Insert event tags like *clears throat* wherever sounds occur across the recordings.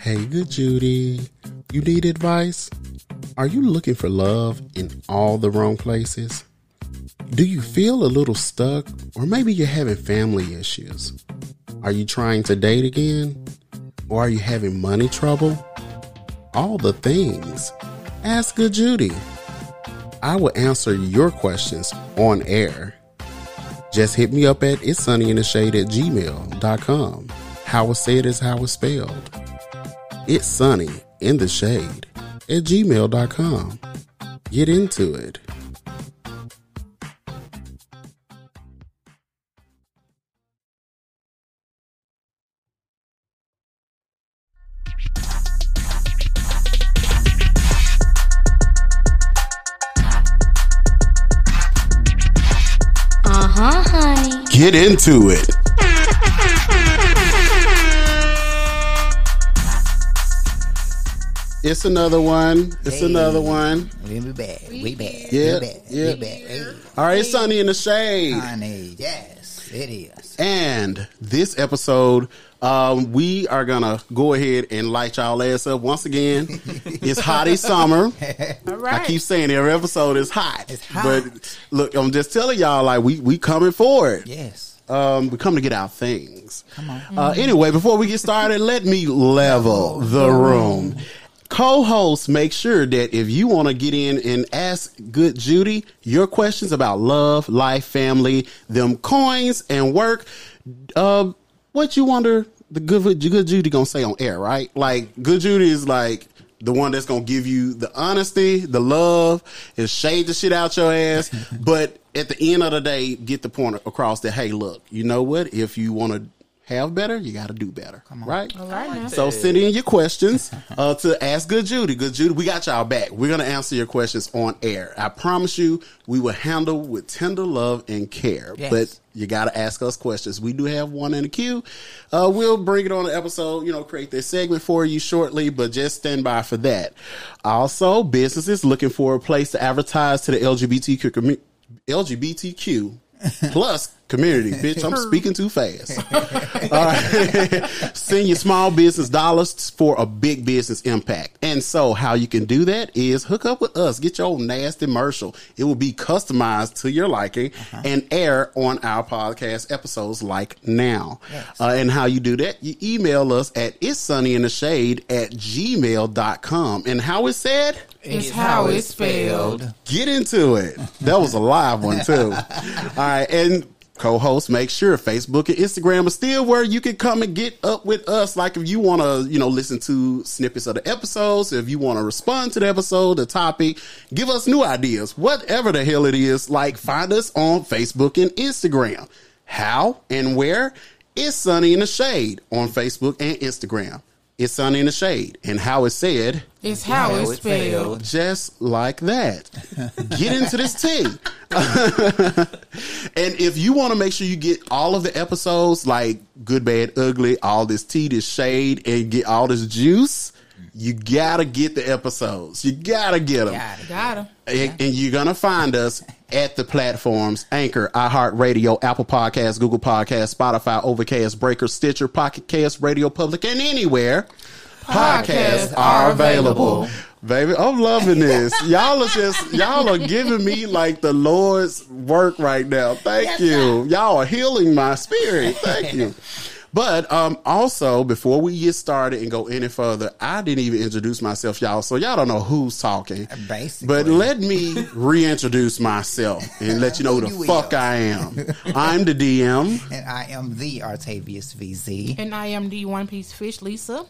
Hey, good Judy. You need advice? Are you looking for love in all the wrong places? Do you feel a little stuck, or maybe you're having family issues? Are you trying to date again? Or are you having money trouble? All the things. Ask Good Judy. I will answer your questions on air. Just hit me up at it's sunny in the shade at gmail.com. How it's said is how it's spelled. It's sunny in the shade at gmail.com. Get into it. Uh huh, honey. Get into it. It's another one. It's another one. We be back. We back. Yeah, We back. yeah. We back. Hey, All right, it's sunny in the shade. honey. Yes, it is. And this episode, um, we are gonna go ahead and light y'all ass up once again. *laughs* it's hot as summer. *laughs* All right. I keep saying every episode is hot. It's hot. But look, I'm just telling y'all, like we we coming for it. Yes. Um, we come to get our things. Come on. Uh, anyway, before we get started, let me level the room. Co-hosts, make sure that if you want to get in and ask Good Judy your questions about love, life, family, them coins, and work, uh, what you wonder the good Good Judy gonna say on air, right? Like Good Judy is like the one that's gonna give you the honesty, the love, and shade the shit out your ass. *laughs* but at the end of the day, get the point across that hey, look, you know what? If you want to have better, you got to do better, right? All right now. So send in your questions uh, to Ask Good Judy. Good Judy, we got y'all back. We're gonna answer your questions on air. I promise you, we will handle with tender love and care. Yes. But you got to ask us questions. We do have one in the queue. Uh, we'll bring it on the episode. You know, create this segment for you shortly, but just stand by for that. Also, businesses looking for a place to advertise to the LGBTQ LGBTQ plus community. *laughs* Bitch, I'm speaking too fast. *laughs* All right. *laughs* Send your small business dollars for a big business impact. And so how you can do that is hook up with us. Get your nasty commercial. It will be customized to your liking and air on our podcast episodes like now. Uh, and how you do that, you email us at it's sunny in the shade at gmail.com. And how it's said? It's how it's spelled. get into it. That was a live one too. All right, and co-host, make sure Facebook and Instagram are still where you can come and get up with us. Like if you want to, you know, listen to snippets of the episodes, if you want to respond to the episode, the topic, give us new ideas, whatever the hell it is. Like find us on Facebook and Instagram. How and where? It's Sunny in the Shade on Facebook and Instagram. It's sun in the Shade, and how it's said It's how it's spelled. just like that. Get into this tea. *laughs* and if you want to make sure you get all of the episodes, like Good, Bad, Ugly, all this tea, this shade, and get all this juice, you gotta get the episodes. You gotta get them. Got it. Got him. And, and you're gonna find us at the platforms Anchor, iHeartRadio, Apple Podcasts, Google Podcasts, Spotify, Overcast, Breaker, Stitcher, Pocket Cast, Radio Public, and anywhere podcasts are available. Baby, I'm loving this. Y'all are just y'all are giving me like the Lord's work right now. Thank you. Y'all are healing my spirit. Thank you. *laughs* But um, also, before we get started and go any further, I didn't even introduce myself, y'all. So y'all don't know who's talking. Basically. But let me reintroduce myself and let you know who *laughs* You the fuck will. I am. I'm the DM. and I am the Artavius VZ. And I am the One Piece Fish, Lisa.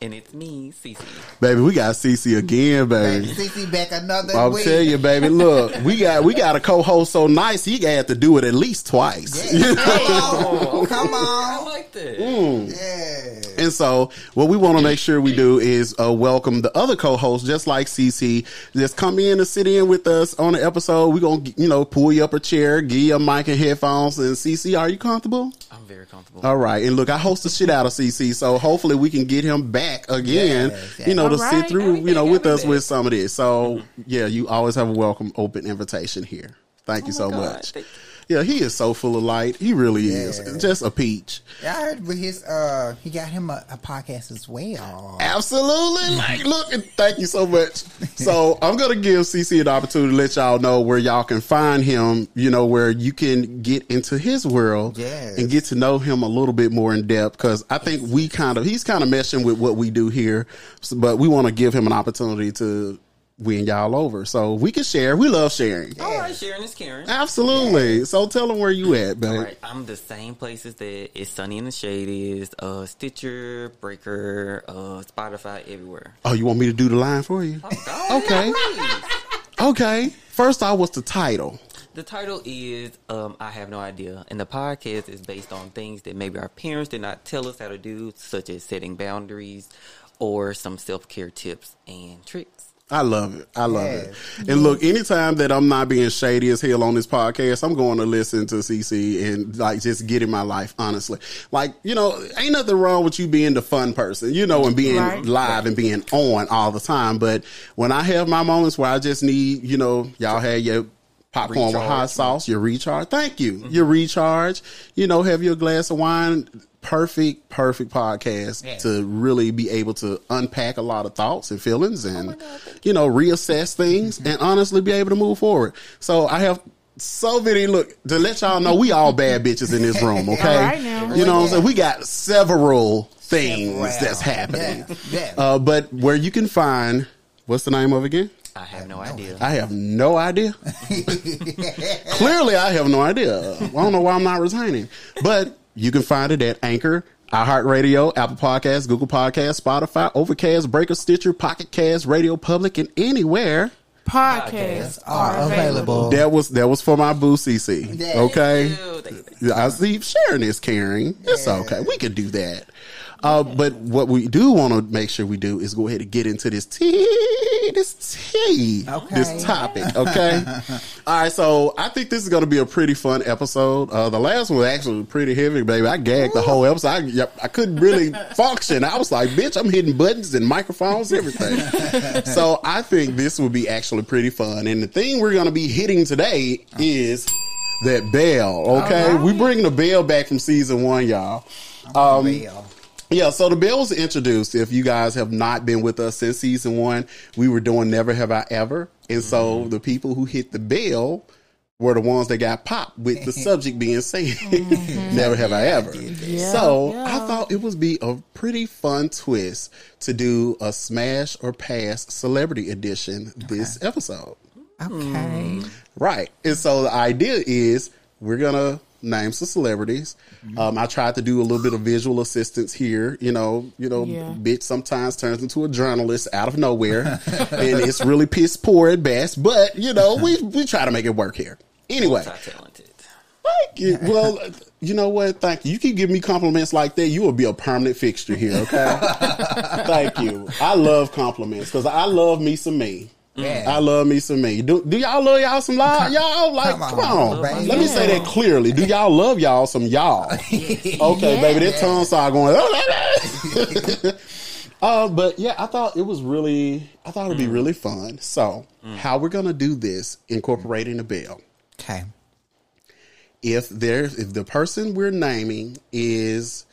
And it's me, Cece. Baby, we got CC again, baby. Cece back another I'll week. tell you, baby. Look, we got we got a co-host so nice he had to do it at least twice. Yeah. Come on. *laughs* Come I like that. Mm. Yeah. And so, what we want to make sure we do is uh, welcome the other co-hosts, just like CC. Just come in and sit in with us on the episode. We're gonna, you know, pull you up a chair, give you a mic and headphones. And CC, are you comfortable? I'm very comfortable. All right. And look, I host the shit out of CC, so hopefully we can get him back again. Yes, yes. You know, to All sit right, through, you know, everything, with us with some of this. So yeah, you always have a welcome, open invitation here. Thank you so Oh God, much. thank- Yeah, he is so full of light. He really Yeah. is. Just a peach. Yeah, I heard with his uh, he got him a, a podcast as well. Absolutely. *laughs* Like, look, and thank you so much. So *laughs* I'm gonna give CC an opportunity to let y'all know where y'all can find him. You know, where you can get into his world Yes. and get to know him a little bit more in depth. Because I think we kind of he's kind of meshing with what we do here, but we want to give him an opportunity to win y'all over. So we can share. We love sharing. All right, Sharon is Karen. Absolutely. So tell them where you at, babe. All right, I'm the same places that It's Sunny in the Shade is. Uh, Stitcher, Breaker, uh, Spotify, everywhere. Oh, you want me to do the line for you? Oh, Okay. *laughs* Okay. First off, what's the title? The title is um, I Have No Idea. And the podcast is based on things that maybe our parents did not tell us how to do, such as setting boundaries or some self care tips and tricks. I love it. I love Yes. it. And look, anytime that I'm not being shady as hell on this podcast, I'm going to listen to CC and like just get in my life, honestly. Like, you know, ain't nothing wrong with you being the fun person, you know, and being Right. live and being on all the time. But when I have my moments where I just need, you know, y'all had your popcorn with hot sauce, your recharge. Thank you. Your recharge. You know, have your glass of wine. Perfect, perfect podcast Yeah. to really be able to unpack a lot of thoughts and feelings and, you know, reassess things and honestly be able to move forward. So I have so many, look, to let y'all know, we all bad bitches in this room, *laughs* okay? Right now. You know what I'm saying? We got several things Several. that's happening. Yeah, yeah. Uh, but where you can find, what's the name of it again? I have no idea. I have no idea. *laughs* Clearly, I have no idea. I don't know why I'm not resigning. But you can find it at Anchor, iHeartRadio, Apple Podcasts, Google Podcasts, Spotify, Overcast, Breaker, Stitcher, Pocket Cast, Radio Public, and anywhere. Podcasts Are available. That was that was for my boo CC. Okay. I see sharing is caring. It's okay. We could do that. Uh, but what we do want to make sure we do is go ahead and get into this tea, this tea, Okay. this topic. Okay. *laughs* All right. So I think this is going to be a pretty fun episode. Uh, the last one was actually pretty heavy, baby. I gagged the whole episode. I, yep, I couldn't really *laughs* function. I was like, bitch, I'm hitting buttons and microphones, everything. *laughs* so I think this will be actually pretty fun. And the thing we're going to be hitting today is that bell. Okay. Right. We bring the bell back from season one, y'all. Um. Yeah, so the bill was introduced. If you guys have not been with us since season one, we were doing Never Have I Ever. And so the people who hit the bell were the ones that got popped with the *laughs* subject being said, *laughs* Never Have I Ever. Yeah, so yeah. I thought it would be a pretty fun twist to do a smash or pass celebrity edition this episode. Okay. Right. And so the idea is we're gonna name of celebrities. Um, I tried to do a little bit of visual assistance here. You know, you know, Yeah. bitch sometimes turns into a journalist out of nowhere, *laughs* and it's really piss poor at best. But you know, we we try to make it work here. Anyway, Multi-talented. thank you. Well, you know what? Thank you. You keep giving me compliments like that, you will be a permanent fixture here. Okay. *laughs* thank you. I love compliments because I love me some me. Yeah. I love me some me. Do, do y'all love y'all some y'all? Y'all like, Come come on, on. baby. Let me say that clearly. Do y'all love y'all some y'all? *laughs* Okay, baby, that tongue started going. Oh, *laughs* uh, but yeah, I thought it was really, I thought it'd be really fun. So, how we're gonna do this, incorporating a bell. Okay. If there's, if the person we're naming is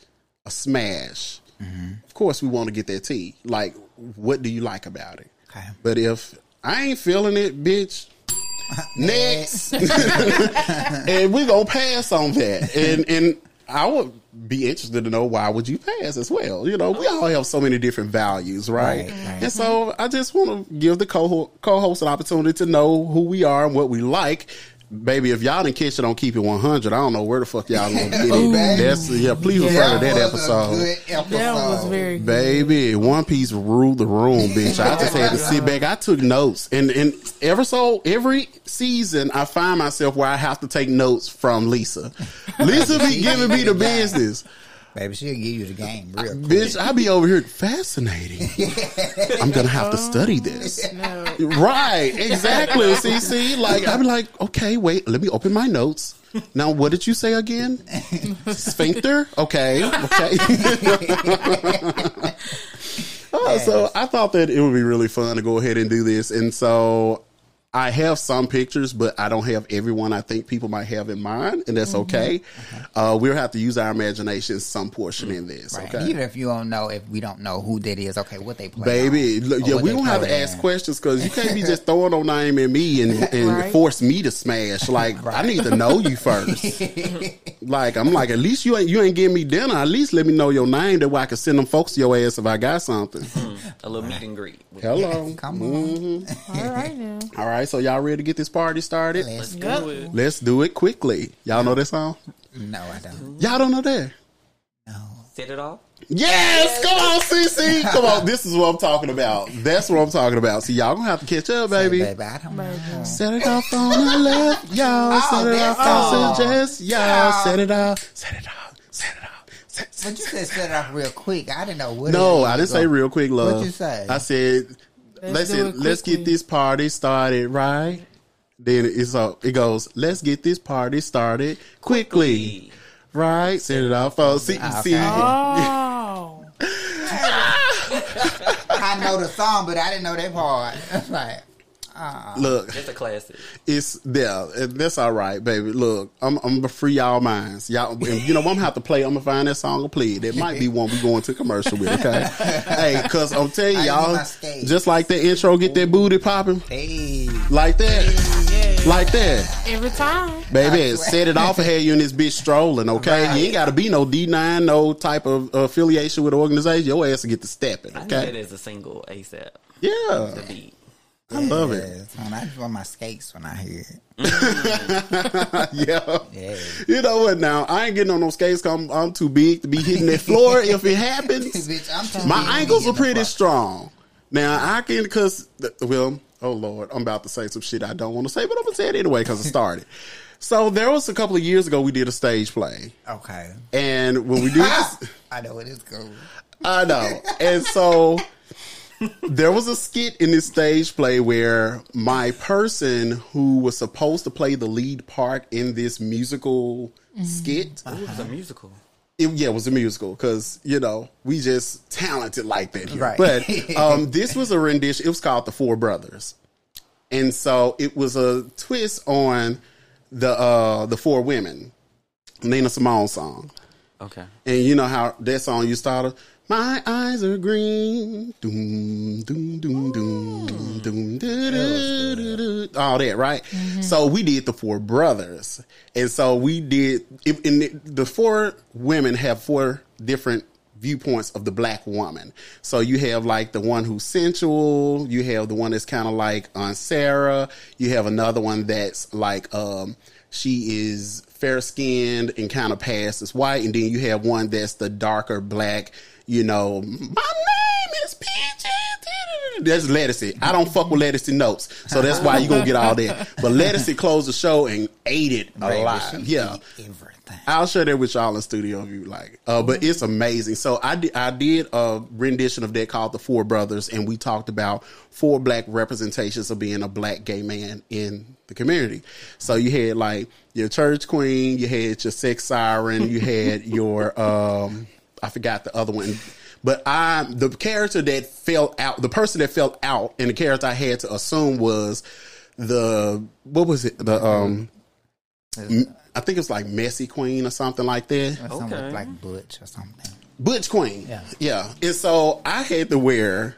a smash, of course we want to get that tea. Like, what do you like about it? Okay. But if I ain't feeling it, bitch, *laughs* next, *laughs* and we gonna pass on that. And and I would be interested to know why would you pass as well. You know, we all have so many different values, right? Right, right. And so I just want to give the co co-host an opportunity to know who we are and what we like. Baby, if y'all didn't catch it on Keep It 100, I don't know where the fuck y'all gonna get Ooh. it. That's, yeah, please refer to that episode. Episode. That was very good. Baby, One Piece ruled the room, bitch. I just had to *laughs* sit back. I took notes, and and ever so every season, I find myself where I have to take notes from Lisa. Lisa be *laughs* giving me the business, Baby, she'll give you the game real quick. bitch. I be over here fascinating. *laughs* I'm gonna have to study this. *laughs* No. Right, exactly. *laughs* See, see, like I'm like, okay, wait, let me open my notes. Now, what did you say again? Sphincter? Okay, okay. Oh, So I thought that it would be really fun to go ahead and do this, and so I have some pictures, but I don't have everyone I think people might have in mind, and that's mm-hmm. okay. Uh, we'll have to use our imagination some portion in this. Right. Okay. Even if you don't know, if we don't know who that is, okay, what they play. Baby, on, look, yeah, we don't have to play ask questions because you can't be *laughs* just throwing no name at me and, *laughs* and Right. force me to smash. Like I need to know you first. *laughs* like I'm like, at least you ain't you ain't giving me dinner. At least let me know your name that way I can send them folks to your ass if I got something. Hmm. A little meet and greet. Hello. Yes, come mm-hmm. on. All right now. All right, so y'all ready to get this party started? Let's Let's go. do it. Let's do it quickly. Y'all know this song? No, I don't. Y'all don't know that? No. Set it off. Yes, come on, CC. Come on, this is what I'm talking about. That's what I'm talking about. See, y'all gonna have to catch up, baby. Baby, I don't know. Set it off on the left, y'all. Oh, set it that off song. on suggest, y'all. Yeah. Set it off. Set it off. Set it off. Set, set, But you said set it off real quick. I didn't know what. no, it I didn't was say real quick, love. What'd you say? I said, Let's let's, let's, get this party started, right? Then it's uh, it goes, let's get this party started quickly, right? Set it off. Oh, see, Ah, see, okay. *laughs* Oh. I know the song, but I didn't know that part. *laughs* It's like, look, It's a classic. it's yeah, and that's all right, baby. Look, I'm I'm gonna free y'all minds, y'all. And you know, I'm gonna have to play. I'm gonna find that song to play. That might be one we going to commercial with. Okay, *laughs* hey, cause I'm telling y'all, just like that intro, get that booty popping hey, like that, Yeah. like that, Every time. baby. Set it off and have you in this bitch strolling. Okay, Right. you ain't got to be no D9, no type of affiliation with the organization. Your ass will get to stepping. I know that Okay, as a single ASAP. yeah, I love it. yes, man, I just want my skates when I hear it. *laughs* Yeah. You know what? Now I ain't getting on those skates. I'm, I'm too big to be hitting that floor. if it *laughs* happens, Bitch, I'm my ankles are pretty strong. Now I can, cause well, oh lord, I'm about to say some shit I don't want to say, but I'm gonna say it anyway because it started. *laughs* so there was a couple of years ago we did a stage play, Okay. and when we did, this, I know it is cool. I know, and so. There was a skit in this stage play where my person who was supposed to play the lead part in this musical skit Ooh, it's a musical. it, yeah, it was a musical because you know we just talented like that. Here. Right. But *laughs* um, this was a rendition. It was called The Four Brothers, and so it was a twist on the uh, the Four Women, Nina Simone song. Okay. And you know how that song you started. My eyes are green. Doom, doom, doom, doom, doom, doo, doo, doo, doo. all that, right? So we did the four brothers, and so we did. And the- the four women have four different viewpoints of the black woman. So you have like the one who's sensual. You have the one that's kind of like on Sarah. You have another one that's like um she is fair skinned and kind of past as white, and then you have one that's the darker black. You know, my name is Peaches. That's Lettucey. I don't fuck with Lettucey notes, so that's why you gonna get all that. But Lettucey closed the show and ate it alive. Yeah. Everything. I'll share that with y'all in studio if you like. Uh, but it's amazing. So I did, I did a rendition of that called The Four Brothers, and we talked about four black representations of being a black gay man in the community. So you had like your church queen, you had your sex siren, you had *laughs* your um, I forgot the other one. But I, the character that fell out, the person that fell out, and the character I had to assume was the what was it? The um, I think it was like Messy Queen or something like that. Or something Okay. like Butch or something. Butch Queen. Yeah. Yeah. And so I had to wear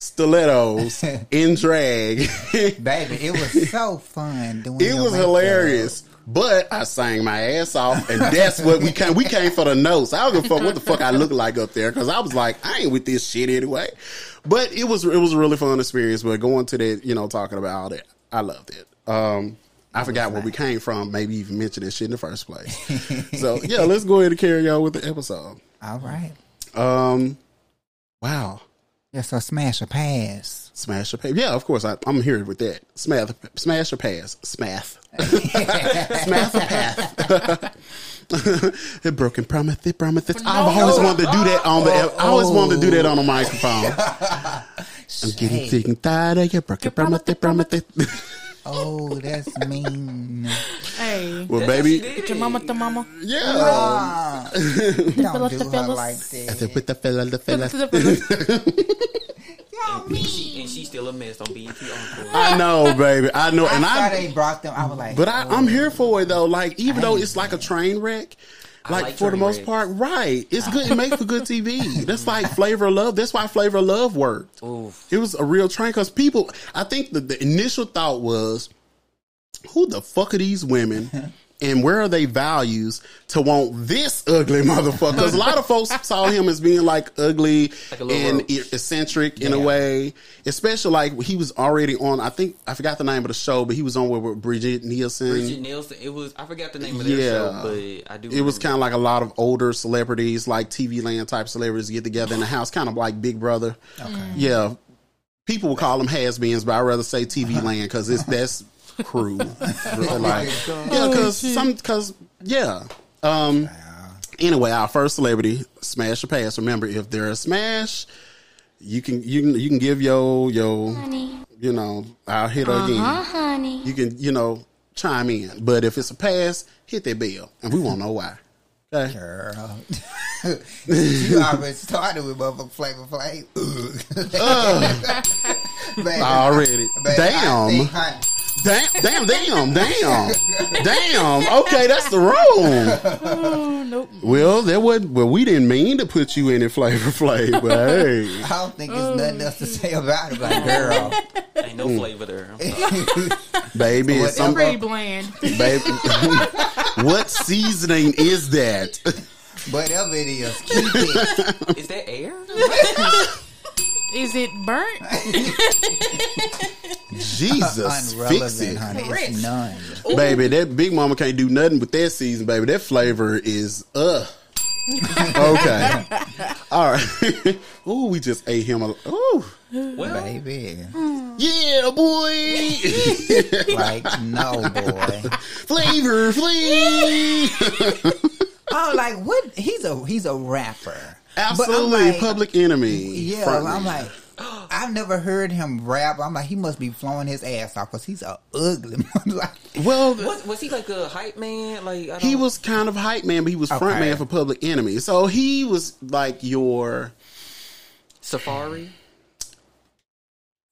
stilettos *laughs* in drag. *laughs* Baby, it was so fun doing your was makeup. hilarious. But I sang my ass off, and that's what we came. We came for the notes. I don't give a fuck what the fuck I look like up there because I was like, I ain't with this shit anyway. But it was it was a really fun experience. But going to that, you know, talking about all that, I loved it. Um, I forgot where we came from. Maybe even mention this shit in the first place. *laughs* so yeah, let's go ahead and carry on with the episode. All right. Um, wow. Yeah, so smash or pass. Smash or pass. Yeah, of course. I, I'm here with that. Smash, smash or pass. Smash. *laughs* smash or pass. it *laughs* broken promise. It promise. It. I've always wanted to do that on the. I always wanted to do that on the microphone. I'm getting sick and tired of your broken promise. Promise. It. Oh, that's mean. Hey. Well, baby. Get your mama to mama. Yeah. Ah, *laughs* don't Fellas, do the her fellas. like I that. said with the fella, the fella. about *laughs* And me. she, and she's still a mess on BET Encore. I know, baby. I know, I and saw I. they brought them. I was like, But I, I'm oh. here for it though. Like even though it's like a train wreck, I like, like for the most wrecks. part, right? It's good. It makes for good TV. *laughs* That's like Flavor of Love. That's why Flavor of Love worked. Oof. It was a real train because people. I think the, the initial thought was, who the fuck are these women? *laughs* And where are they values to want this ugly *laughs* motherfucker? Because a lot of folks saw him as being like ugly Like and roach. eccentric in a way. Especially like he was already on. I think I forgot the name of the show, but he was on with, with Brigitte Nielsen. Brigitte Nielsen. It was I forgot the name of their Yeah. show, but I do. It was kind of like a lot of older celebrities, like TV land type celebrities, get together in the house, kind of like Big Brother. Okay. Yeah, people will call them has-beens, but I would rather say TV *laughs* land because it's that's crew. *laughs* like, yeah, because some because yeah. Um. Anyway, our first celebrity smash or pass. Remember, if they're a smash, you can you can you can give your your you know I'll hit her again. honey. You can you know chime in, but if it's a pass, hit that bell, and we won't know why. Okay. Girl. *laughs* *laughs* you already started with motherfucking Flavor Flav. Baby, Already. baby, I Damn. think, honey, Damn, damn, damn, damn, damn. Okay, that's the wrong. Oh, nope. Well, that would. Well, we didn't mean to put you in it, Flavor Flav, but hey, I don't think there's nothing else to say about it. Like, girl, Ain't no hmm. flavor there. I'm sorry. *laughs* baby, it's What- It's some pretty bland. baby. *laughs* what seasoning is that? whatever it is, keep it. Is that air? *laughs* Is it burnt? *laughs* Jesus, fix Unrelevant, it, honey. It's none. baby. That Big Mama can't do nothing with that season, baby. That flavor is uh. okay. *laughs* All right. *laughs* Ooh, we just ate him. A, ooh. Well, Baby. Yeah, boy. Like, no, boy. Flavor, flavor. Oh, like what? He's a he's a rapper. But I'm Absolutely, like- public enemy. Yeah, Front I'm man. like, *gasps* I've never heard him rap. I'm like, he must be flowing his ass off because he's a ugly. *laughs* like, well, was, was he like a hype man? Like I don't, he was kind of hype man, but he was front man for Public Enemy. So he was like your. Safari.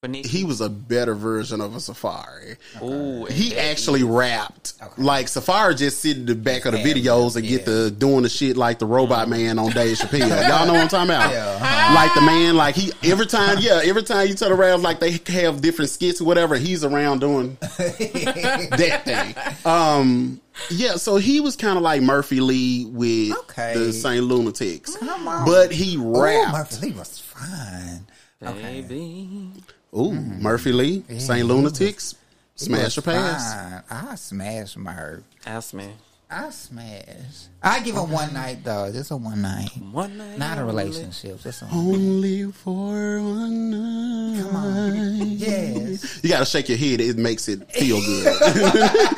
Beneath. He was a better version of a Safari. Ooh, He that actually rapped. Okay. Like Safari just sit in the back of the videos and get yeah. the doing the shit like the robot man on Dave Chappelle. Y'all know what I'm talking about? Yeah, uh-huh. Like the man, like he every time, yeah, every time you turn around, like they have different skits or whatever. He's around doing *laughs* that thing. Um, yeah, so he was kind of like Murphy Lee with Okay. the Saint Lunatics, Come on. but he rapped. Murphy Lee was fine. Baby. Ooh, mm-hmm. Murphy Lee, Saint Lunatics, smash or Was pass. fine. I smash Murph. Ask me. I smash. I give him one night though. Just a one night. One night. Not a relationship. Just a Only for one night. Come on. Yes. You gotta shake your head. It makes it feel good.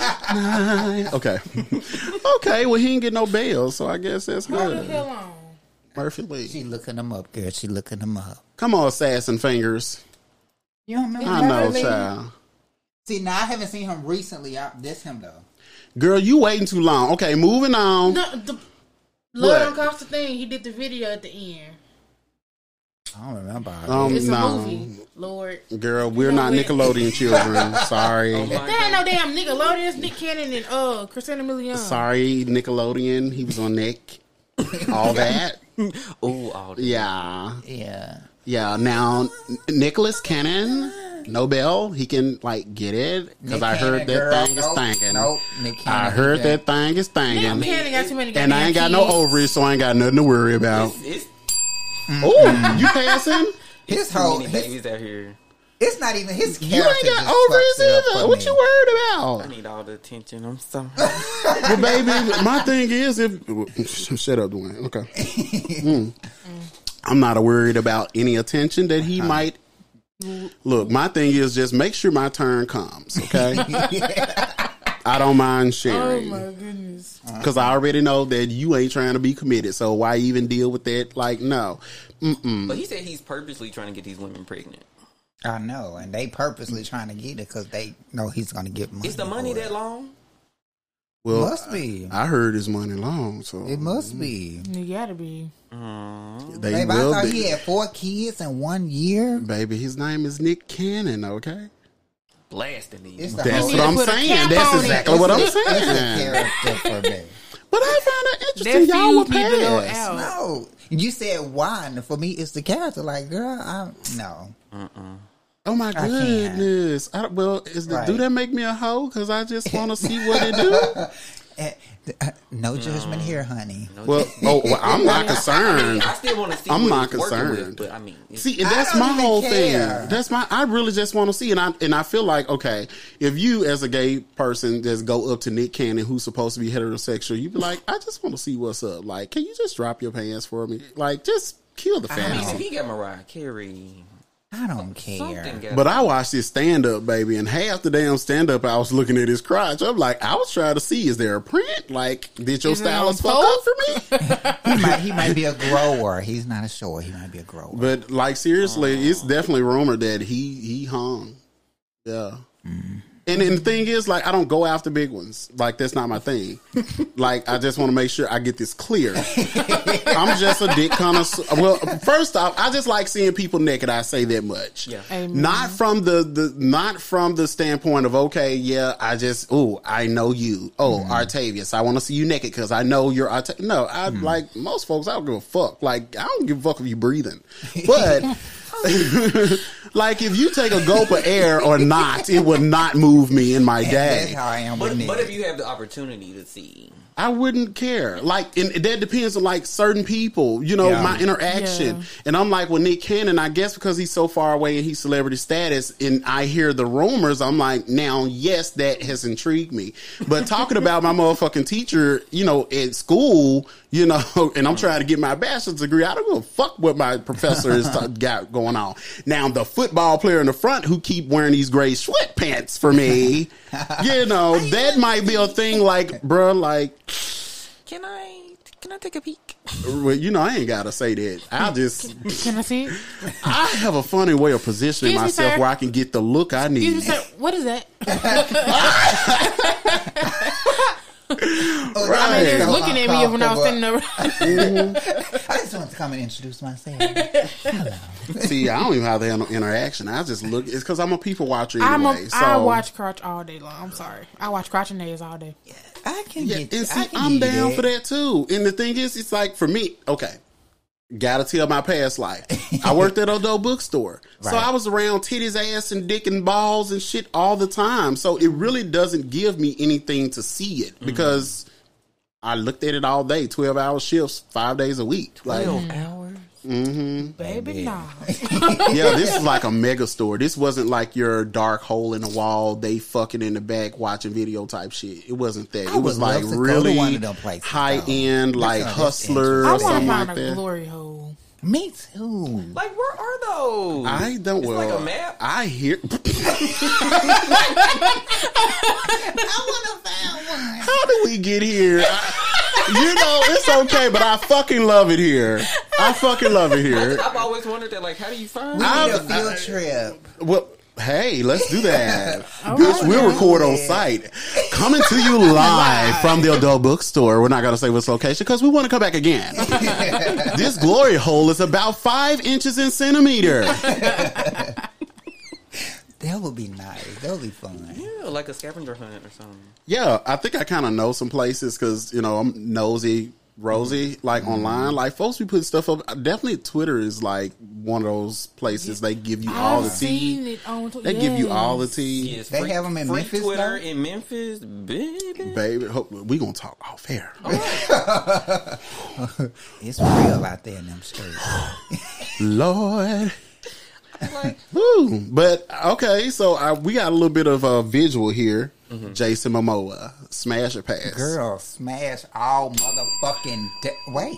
*laughs* Okay. Okay. Well, he didn't get no bail, so I guess that's good. Murphy Lee. She looking him up, girl. She looking him up. Come on, assassin fingers. You don't remember I know, child. See, now I haven't seen him recently. I, this him though. Girl, you waiting too long. Okay, moving on. No, the What? Lord don't cost a thing. He did the video at the end. I don't remember. Um, It's a no, movie. Lord. girl, we're know not what? Nickelodeon *laughs* children. Sorry, Oh my That ain't no damn Nickelodeon. It's Nick Cannon and uh Christina Milian. sorry, Nickelodeon. He was on Nick. *laughs* All that. *laughs* Ooh, all the Yeah, yeah. Yeah. Now, Nicholas Cannon, Nobel, he can like get it because I heard Cannon, that girl. thing is Nope, thinking. Nope. Nick I heard he that thing is Nick. Cannon got too many And I ain't got no ovaries, so I ain't got nothing to worry about. It's, it's Oh, you passing? His whole. many His, babies out here. it's not even his character. You ain't got ovaries fucks it up either. What me. you worried about? I need all the attention. I'm sorry. *laughs* Well, baby, my thing is if *laughs* shut up, Dwayne. Okay. *laughs* Mm. I'm not worried about any attention that he uh-huh. might. Look, my thing is just make sure my turn comes. Okay. *laughs* I don't mind oh, sharing. Oh my goodness. Uh-huh. because I already know that you ain't trying to be committed. So why even deal with that? Like, no. Mm-mm. But he said he's purposely trying to get these women pregnant. I know, and they purposely trying to get it because they know he's going to get money. Is the money that it. long? Well, Must be. I heard his money long, so It must mm-hmm. be. You gotta be. they Babe, I will thought be. he had four kids in one year. Baby, his name is Nick Cannon. Okay, Blasting these. That's what I'm saying. That's on it. exactly what I'm It's a saying. character for me. But I found it That interesting. Y'all were fuse need past. No, you said why? And for me, it's the character. Like, girl, I no. Oh my can't. goodness! I, well, is the, do Right. that make me a hoe? Because I just *laughs* want to see what it do. Eh, th- uh, no judgment here, honey. Well, oh, well, I'm not concerned. I still want to see. I'm what not he's working with, concerned. but I mean, See, and that's my whole care. thing. That's my. I really just want to see, and I and I feel like okay, if you as a gay person just go up to Nick Cannon, who's supposed to be heterosexual, you'd be like, I just want to see what's up. Like, can you just drop your pants for me? Like, just kill the I mean, if fantasy. he got Mariah Carey, I don't care. But I watched his stand up, baby, and half the damn stand up, I was looking at his crotch. I'm like, I was trying to see, is there a print? Like, did your Is it stylist on fuck up for me? *laughs* He might, he might be a grower. He's not a shower. He might be a grower. But like seriously, it's oh. definitely rumored that he he hung. Yeah. Mm. And, and the thing is, like, I don't go after big ones. Like, that's not my thing. *laughs* like, I just want to make sure I get this clear. I'm just a dick connoisseur. Well, first off, I just like seeing people naked. I say that much. Yeah. Amen. Not from the, the not from the standpoint of okay, yeah, I just oh I know you. Oh, mm-hmm. Artavius, I want to see you naked because I know you're Artavius. No, I mm-hmm. like most folks. I don't give a fuck. Like I don't give a fuck if you breathing, but. *laughs* *laughs* like if you take a gulp of air or not, it would not move me in my That's day. how I am but, with but if you have the opportunity to see, I wouldn't care. Like, and that depends on like certain people, you know, Yeah. my interaction. Yeah. And I'm like, well, Nick Cannon, I guess because he's so far away and he's celebrity status, and I hear the rumors, I'm like, now, yes, that has intrigued me. But talking about my motherfucking teacher, you know, at school, you know, *laughs* and I'm trying to get my bachelor's degree, I don't give a fuck what my professor has t- got going on. Now, the football player in the front who keep wearing these gray sweatpants for me, *laughs* you know, that might be a thing. Like, bruh, like. Can I can I take a peek? Well, you know, I ain't gotta say that. *laughs* I just, Can I see it? I have a funny way of positioning Excuse myself sir. where I can get the look I Excuse me, need. sir. What is that? Oh, Right. And they're looking at me when I was uncomfortable. standing over. *laughs* I just wanted to come and introduce myself. See, I don't even have to have no interaction. I just look. It's because I'm a people watcher I'm anyway. a, so I watch crotch all day long. I'm sorry. I watch crotch and nails all day. I can Yeah, get. and see, I I'm down that. for that too. And the thing is, it's like for me, okay. Gotta tell my past life. I worked at a adult bookstore. *laughs* So I was around titties, ass, and dick and balls and shit all the time. So it really doesn't give me anything to see it mm-hmm. because I looked at it all day, 12 hour shifts, five days a week. Like, Twelve hours. Baby, nah. *laughs* yeah, this is like a mega store. This wasn't like your dark hole in the wall, they fucking in the back watching video type shit. It wasn't that. I it was like love to go to really one of them places, high though. end, like sounds hustler I or want to something find like a that. glory hole. Me too. Like where are those? I don't It's well. like a map. I hear. *laughs* *laughs* I want to find one. How do we get here? I- you know, it's okay, but I fucking love it here. I fucking love it here. I've always wondered that. Like, how do you find? We I- need a field I- trip. Well, hey, let's do that. *laughs* All Bitch, right, we'll record on site. Coming to you *laughs* live from the adult bookstore. We're not going to say which location because we want to come back again. *laughs* this glory hole is about five inches in centimeter. That would be nice. That would be fun. Yeah, like a scavenger hunt or something. Yeah, I think I kind of know some places because, you know, I'm nosy, rosy, like mm-hmm. online. Like, folks be putting stuff up. Definitely Twitter is like one of those places they give you all the I've tea. seen it on Twitter. They give you all the tea. Yes, They have them in free Memphis, Twitter though? in Memphis, baby. Baby, hope, we gonna talk off air. *laughs* It's real out there in them streets. *laughs* Lord. Like, *laughs* Woo. But okay, so I, we got a little bit of a visual here. Mm-hmm. Jason Momoa, smash or pass? Girl, smash all motherfucking. Da- Wait.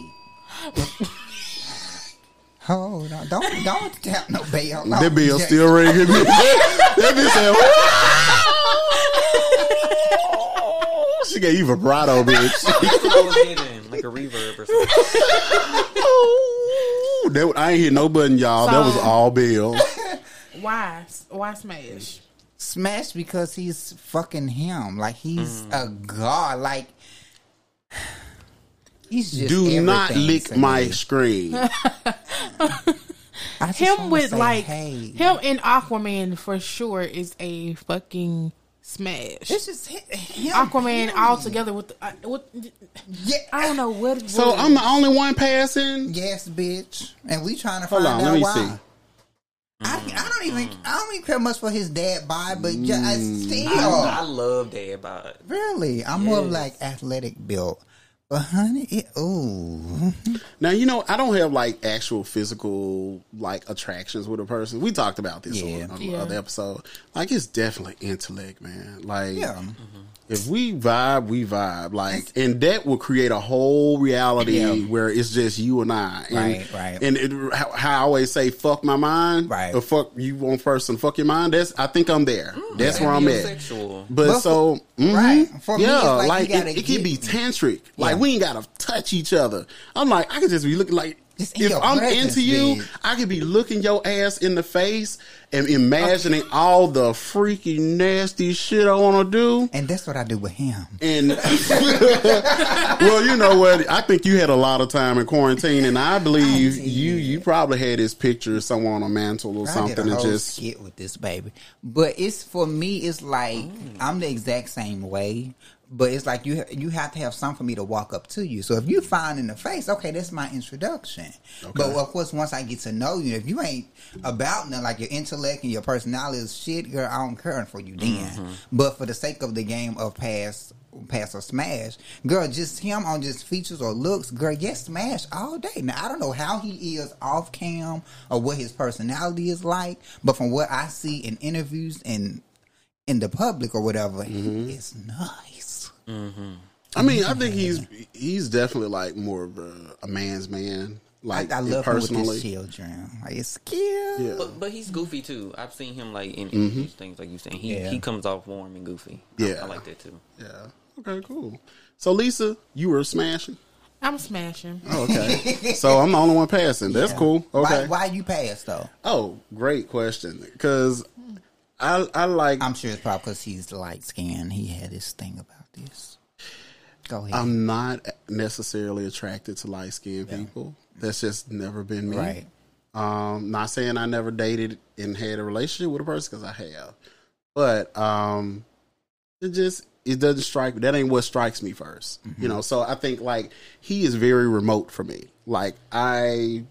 *laughs* Hold on. Don't don't tap no bell. That bill still ringing. *laughs* that bitch said, she gave you vibrato, bitch. that's what I was getting, like a reverb or something. Ooh, that, I ain't hit no button, y'all. that was all Bill. *laughs* Why? Why smash? Smash because he's fucking him. Like he's Mm. a god. Like *sighs* he's just Do not lick my me. screen. *laughs* Him with say, like hey. him in Aquaman for sure is a fucking smash. It's just hi- him. Aquaman him. all together with, the, uh, with Yeah. I don't know what. So what- I'm the only one passing. Yes, bitch. And we trying to Hold find on, out let me why. see. I, I don't even I don't even care much for his dad bod, but just Mm. still, I, I love Dad Bod. really, I'm more of like athletic built. But honey, it, ooh, Now you know I don't have like actual physical like attractions with a person. We talked about this Yeah. on, on Yeah. the other episode. Like it's definitely intellect, man. Like yeah, mm-hmm. If we vibe, we vibe. Like and that will create a whole reality Yeah. where it's just you and I. And, Right, right. And it, how, how I always say, "Fuck my mind," Right. Or fuck you one person, fuck your mind. That's I think I'm there. That's where I'm at. Sexual. But, But so, mhm. right. For me, yeah, it's like like, it, it can be tantric. Like Yeah. we ain't gotta touch each other. I'm like, I could just be looking like. If I'm presence, into you. I could be looking your ass in the face and imagining all the freaky nasty shit I want to do. and that's what I do with him. And *laughs* *laughs* well, you know what? I think you had a lot of time in quarantine, and I believe I you you probably had his picture somewhere on a mantle or I something, and just skit with this baby, but it's for me. It's like oh. I'm the exact same way, but it's like you you have to have something for me to walk up to you. So if you find in the face, okay, that's my introduction. But of course, once I get to know you, if you ain't about nothing, like your intellect and your personality is shit, girl, I don't care for you then. But for the sake of the game of pass. Pass or smash, girl. Just him on just features or looks, girl. Yes, smash all day. Now I don't know how he is off cam or what his personality is like, but from what I see in interviews and in the public or whatever, Mm-hmm. it's nice. I mean, I think he's he's definitely like more of a, a man's man. Like I, I love him with personally, his children. Like it's cute. yeah, But, but he's goofy too. I've seen him like in Mm-hmm. these things like you saying. He Yeah. he comes off warm and goofy. I- Yeah. I, like that too. yeah. Okay, cool. So Lisa, you were smashing. I'm smashing. Oh, okay. so I'm the only one passing. That's Yeah. cool. Okay. Why, why you pass though? Oh, great question. Because I I like I'm sure it's probably because he's light skinned. He had his thing about this. Go ahead. I'm not necessarily attracted to light skinned people. That's just never been me. right. Um, not saying I never dated and had a relationship with a person because I have, but um, it just it doesn't strike me. That ain't what strikes me 1st You know, so I think like he is very remote for me. Like I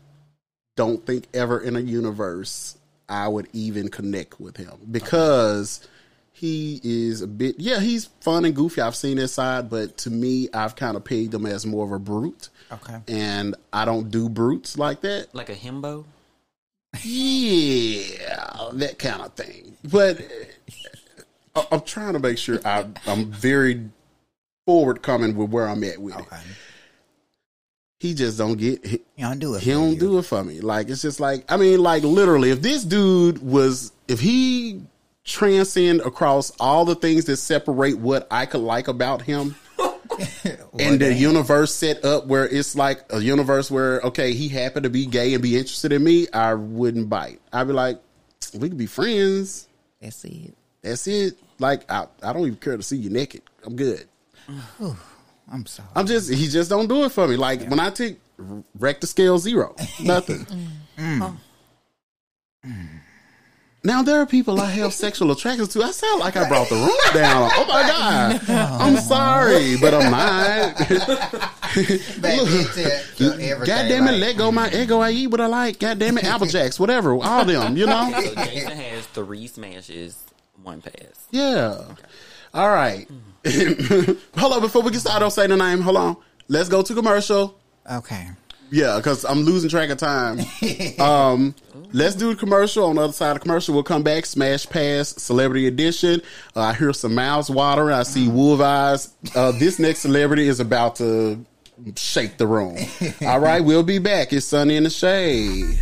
don't think ever in a universe I would even connect with him because he is a bit yeah he's fun and goofy. I've seen his side, but to me I've kind of pegged him as more of a brute. Okay. And I don't do brutes like that. Like a himbo. Yeah, that kind of thing. But uh, I- I'm trying to make sure I, I'm very forward coming with where I'm at with it. Okay. He just don't get. He, You don't do it. he for don't you. do it for me. Like it's just like I mean, like literally, if this dude was, if he transcend across all the things that separate what I could like about him. *laughs* and the universe set up where it's like a universe where okay he happened to be gay and be interested in me i wouldn't bite i'd be like we could be friends That's it. that's it like i, I don't even care to see you naked i'm good I'm sorry. i'm just he just don't do it for me like when i take wreck the scale zero *laughs* mm. nothing mm. Mm. Oh. Now there are people I have sexual attractions to. I sound like I brought the room down. Oh my *laughs* god! I'm sorry, but I'm not. *laughs* Baby, it. God damn it, like- let go my ego. I eat what I like. God damn it, Apple Jacks, whatever. All them, you know? So Jason has three smashes, one pass. Yeah. All right. Hold *laughs* on, before we get started, don't say the name. Hold on. Let's go to commercial. Okay. Yeah, because I'm losing track of time. *laughs* Um, let's do the commercial. On the other side of commercial, we'll come back. Smash Pass Celebrity Edition. Uh, I hear some mouths watering. I see wolf eyes. Uh, this next celebrity is about to shake the room. *laughs* All right, we'll be back. It's Sunny in the Shade.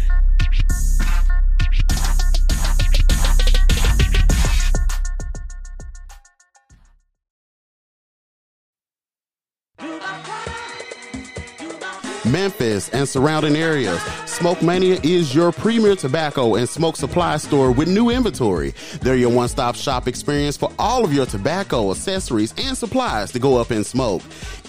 Memphis, and surrounding areas. Smoke Mania is your premier tobacco and smoke supply store with new inventory. They're your one stop shop experience for all of your tobacco, accessories, and supplies to go up in smoke.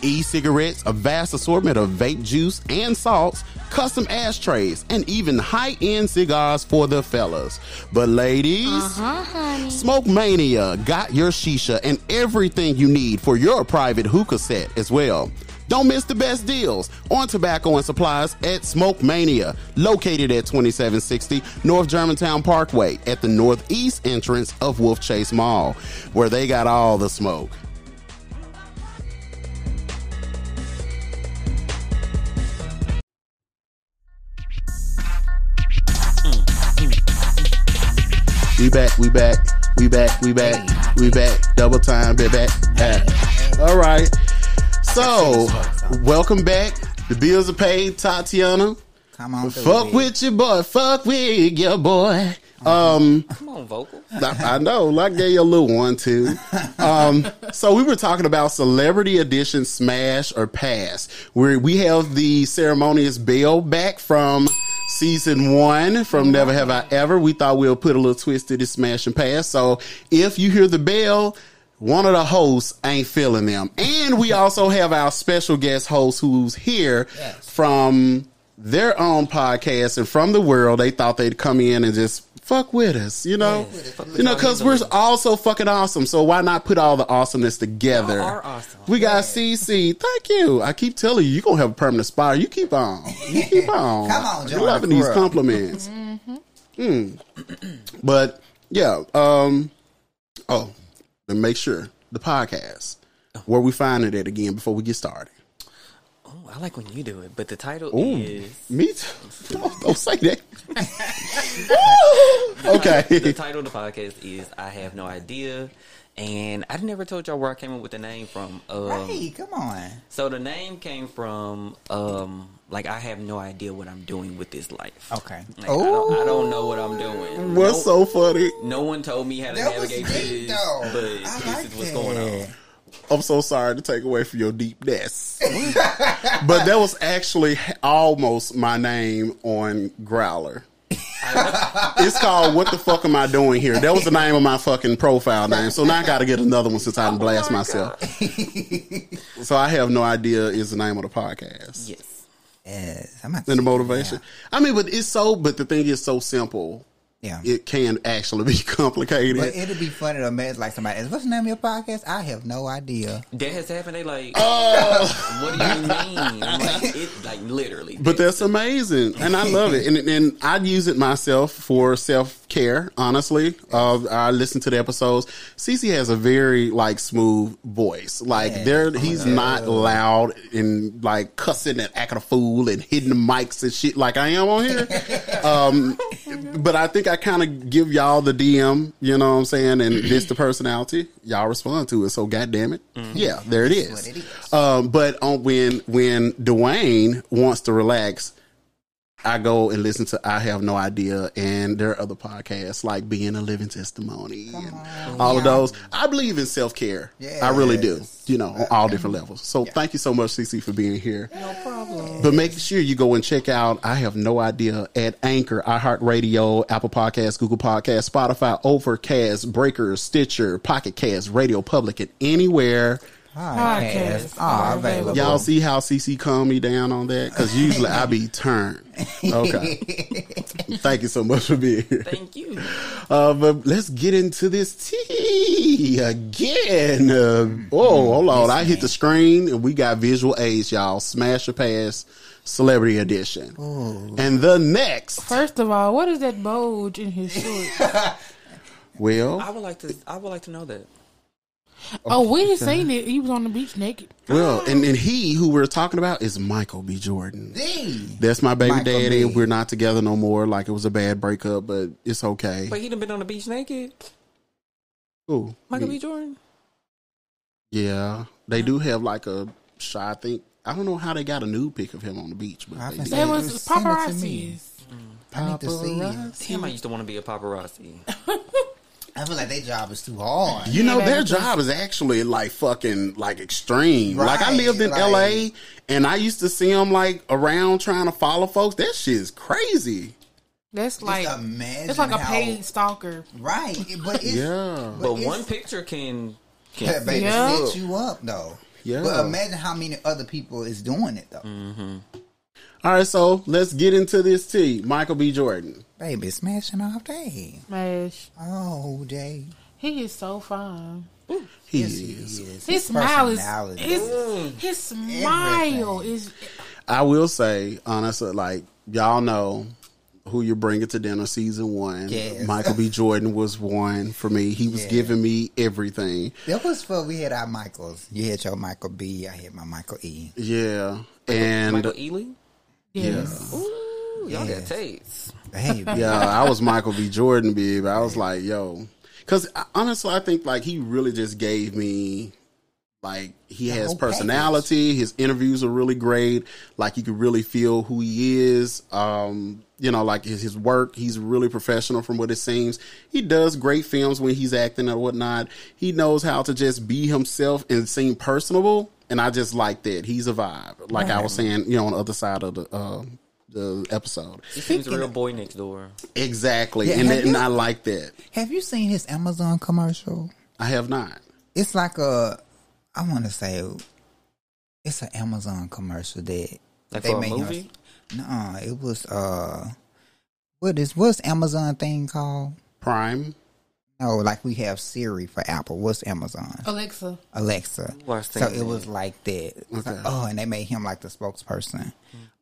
E cigarettes, a vast assortment of vape juice and salts, custom ashtrays, and even high end cigars for the fellas. But ladies, uh-huh, Smoke Mania got your shisha and everything you need for your private hookah set as well. Don't miss the best deals on tobacco and supplies at Smoke Mania, located at 2760 North Germantown Parkway at the northeast entrance of Wolf Chase Mall, where they got all the smoke. We back, we back, we back, we back, we back. Double time, be back. All right. So, welcome back. The bills are paid, Tatiana. Come on, Fuck B. with your boy. Fuck with your boy. Um, Come on, vocal. I I know. I gave you a little one too. *laughs* Um, so we were talking about Celebrity Edition Smash or Pass, where we have the ceremonious bell back from season one from Never Have I Ever. We thought we'll put a little twist to this Smash and Pass. So if you hear the bell. One of the hosts ain't feeling them. And we also have our special guest host who's here Yes. from their own podcast and from the world. They thought they'd come in and just fuck with us, you know? You know, because we're all so fucking awesome. So why not put all the awesomeness together? Are awesome. We got CC. Thank you. I keep telling you, you're going to have a permanent spot. You keep on. You *laughs* keep on. Come on, You're John, loving for these real. compliments. Mm. But, yeah. Um, oh, and make sure the podcast, where we find it at again before we get started. Oh, I like when you do it, but the title Ooh. is Me too. *laughs* Don't, don't say that. *laughs* okay. the title of the podcast is I have no idea, and I never told y'all where I came up with the name from. Um, Hey, come on. So the name came from um, like I have no idea what I'm doing with this life. Okay. Like, I, don't, I don't know what I'm doing. What's no, so funny? no one told me how to That navigate deep, this, though. but I this like is what's that. going on. I'm so sorry to take away from your deepness. but that was actually almost my name on Growlr. *laughs* it's called What the Fuck Am I Doing Here? That was the name of my fucking profile name. So now I got to get another one since I done oh blast myself. so I have no idea is the name of the podcast. Yes. Yes. I'm not And the motivation. I mean, but it's so, but the thing is so simple. Yeah. It can actually *laughs* be complicated. But it'd be funny to imagine like somebody else. What's the name of your podcast? I have no idea. That has happened. They like, Oh. *laughs* what do you mean? I'm like, it, like literally. But that's amazing, and I love it. And and I use it myself for self care. Honestly, uh, I listen to the episodes. Cece has a very like smooth voice. Like Yeah. there, he's not loud and like cussing and acting a fool and hitting the mics and shit like I am on here. *laughs* um, but I think I kind of give y'all the DM. You know what I'm saying? And *clears throat* this the personality. Y'all respond to it. So goddamn it, yeah, there it is. it is. Um, but on when when Dwayne wants to relax, I go and listen to I have no idea, and there are other podcasts like Being a Living Testimony, and all of those. I believe in self care. I really do. You know, on all different levels. So thank you so much, CC, for being here. No problem. But make sure you go and check out I have no idea at Anchor, iHeartRadio, Apple Podcasts, Google Podcasts, Spotify, Overcast, Breaker, Stitcher, Pocket Cast, Radio Public, and anywhere. Podcasts are available. Y'all see how CC calmed me down on that? Because usually I be turned. Okay. *laughs* Thank you so much for being here. Thank you. Uh, but let's get into this tea again. Uh, oh, hold on. I hit the screen and we got visual aids, y'all. Smash or pass celebrity edition. And the next, First of all, what is that bulge in his shorts? *laughs* well, I would like to. I would like to know that. Oh, we didn't say that he was on the beach naked. well, and, and he who we're talking about is Michael B. Jordan. Hey. That's my baby Michael daddy. B. We're not together no more. Like it was a bad breakup, but it's okay. But he done been on the beach naked. Ooh, Michael B. Jordan. Yeah, they do have like a shot. I think I don't know how they got a nude pic of him on the beach, but I they can did. was Send it to me. paparazzi. I need to see it. Paparazzi. Damn, I used to want to be a paparazzi. *laughs* I feel like their job is too hard. You know, their because- job is actually like fucking like extreme. like I lived in like- LA and I used to see them like around trying to follow folks. That shit is crazy. That's like imagine it's like a how- paid stalker. Right, but it's, Yeah. but, But it's- one picture can Yeah, can baby, Yeah. set you up though. Yeah. But imagine how many other people is doing it though. Mm-hmm. All right, so let's get into this tea. Michael B. Jordan. Baby, smashing off day. Mash. Oh, Jay. He is so fine. He Yes, is. he is. His smile is personality. his, his smile Everything. is I will say, honestly, like y'all know who you're bringing to dinner season one. Yes. Michael B. Jordan was one for me. He was Yeah. giving me everything. That was for we had our Michaels. You had your Michael B. I had my Michael E. Yeah. And Michael Ealy. yes. Ooh, y'all Yes. got taste. Baby. *laughs* yeah, I was Michael B. Jordan, babe. I was like, yo, because honestly, I think like he really just gave me like he has whole personality. His interviews are really great. Like you can really feel who he is. Um, you know, like his, his work. He's really professional from what it seems. He does great films when he's acting or whatnot. He knows how to just be himself and seem personable. And I just like that. He's a vibe. Like I was saying, you know, on the other side of the uh, the episode. He seems a real boy next door. Exactly. Yeah, and have that, and I like that. Have you seen his Amazon commercial? I have not. It's like a, I want to say, it's an Amazon commercial that Like for made him- movie? No, it was uh, what is what's Amazon thing called? Prime. No, like we have Siri for Apple. What's Amazon? Alexa. Alexa. Well, I was So it was like that. It's like, Okay. oh, and they made him like the spokesperson.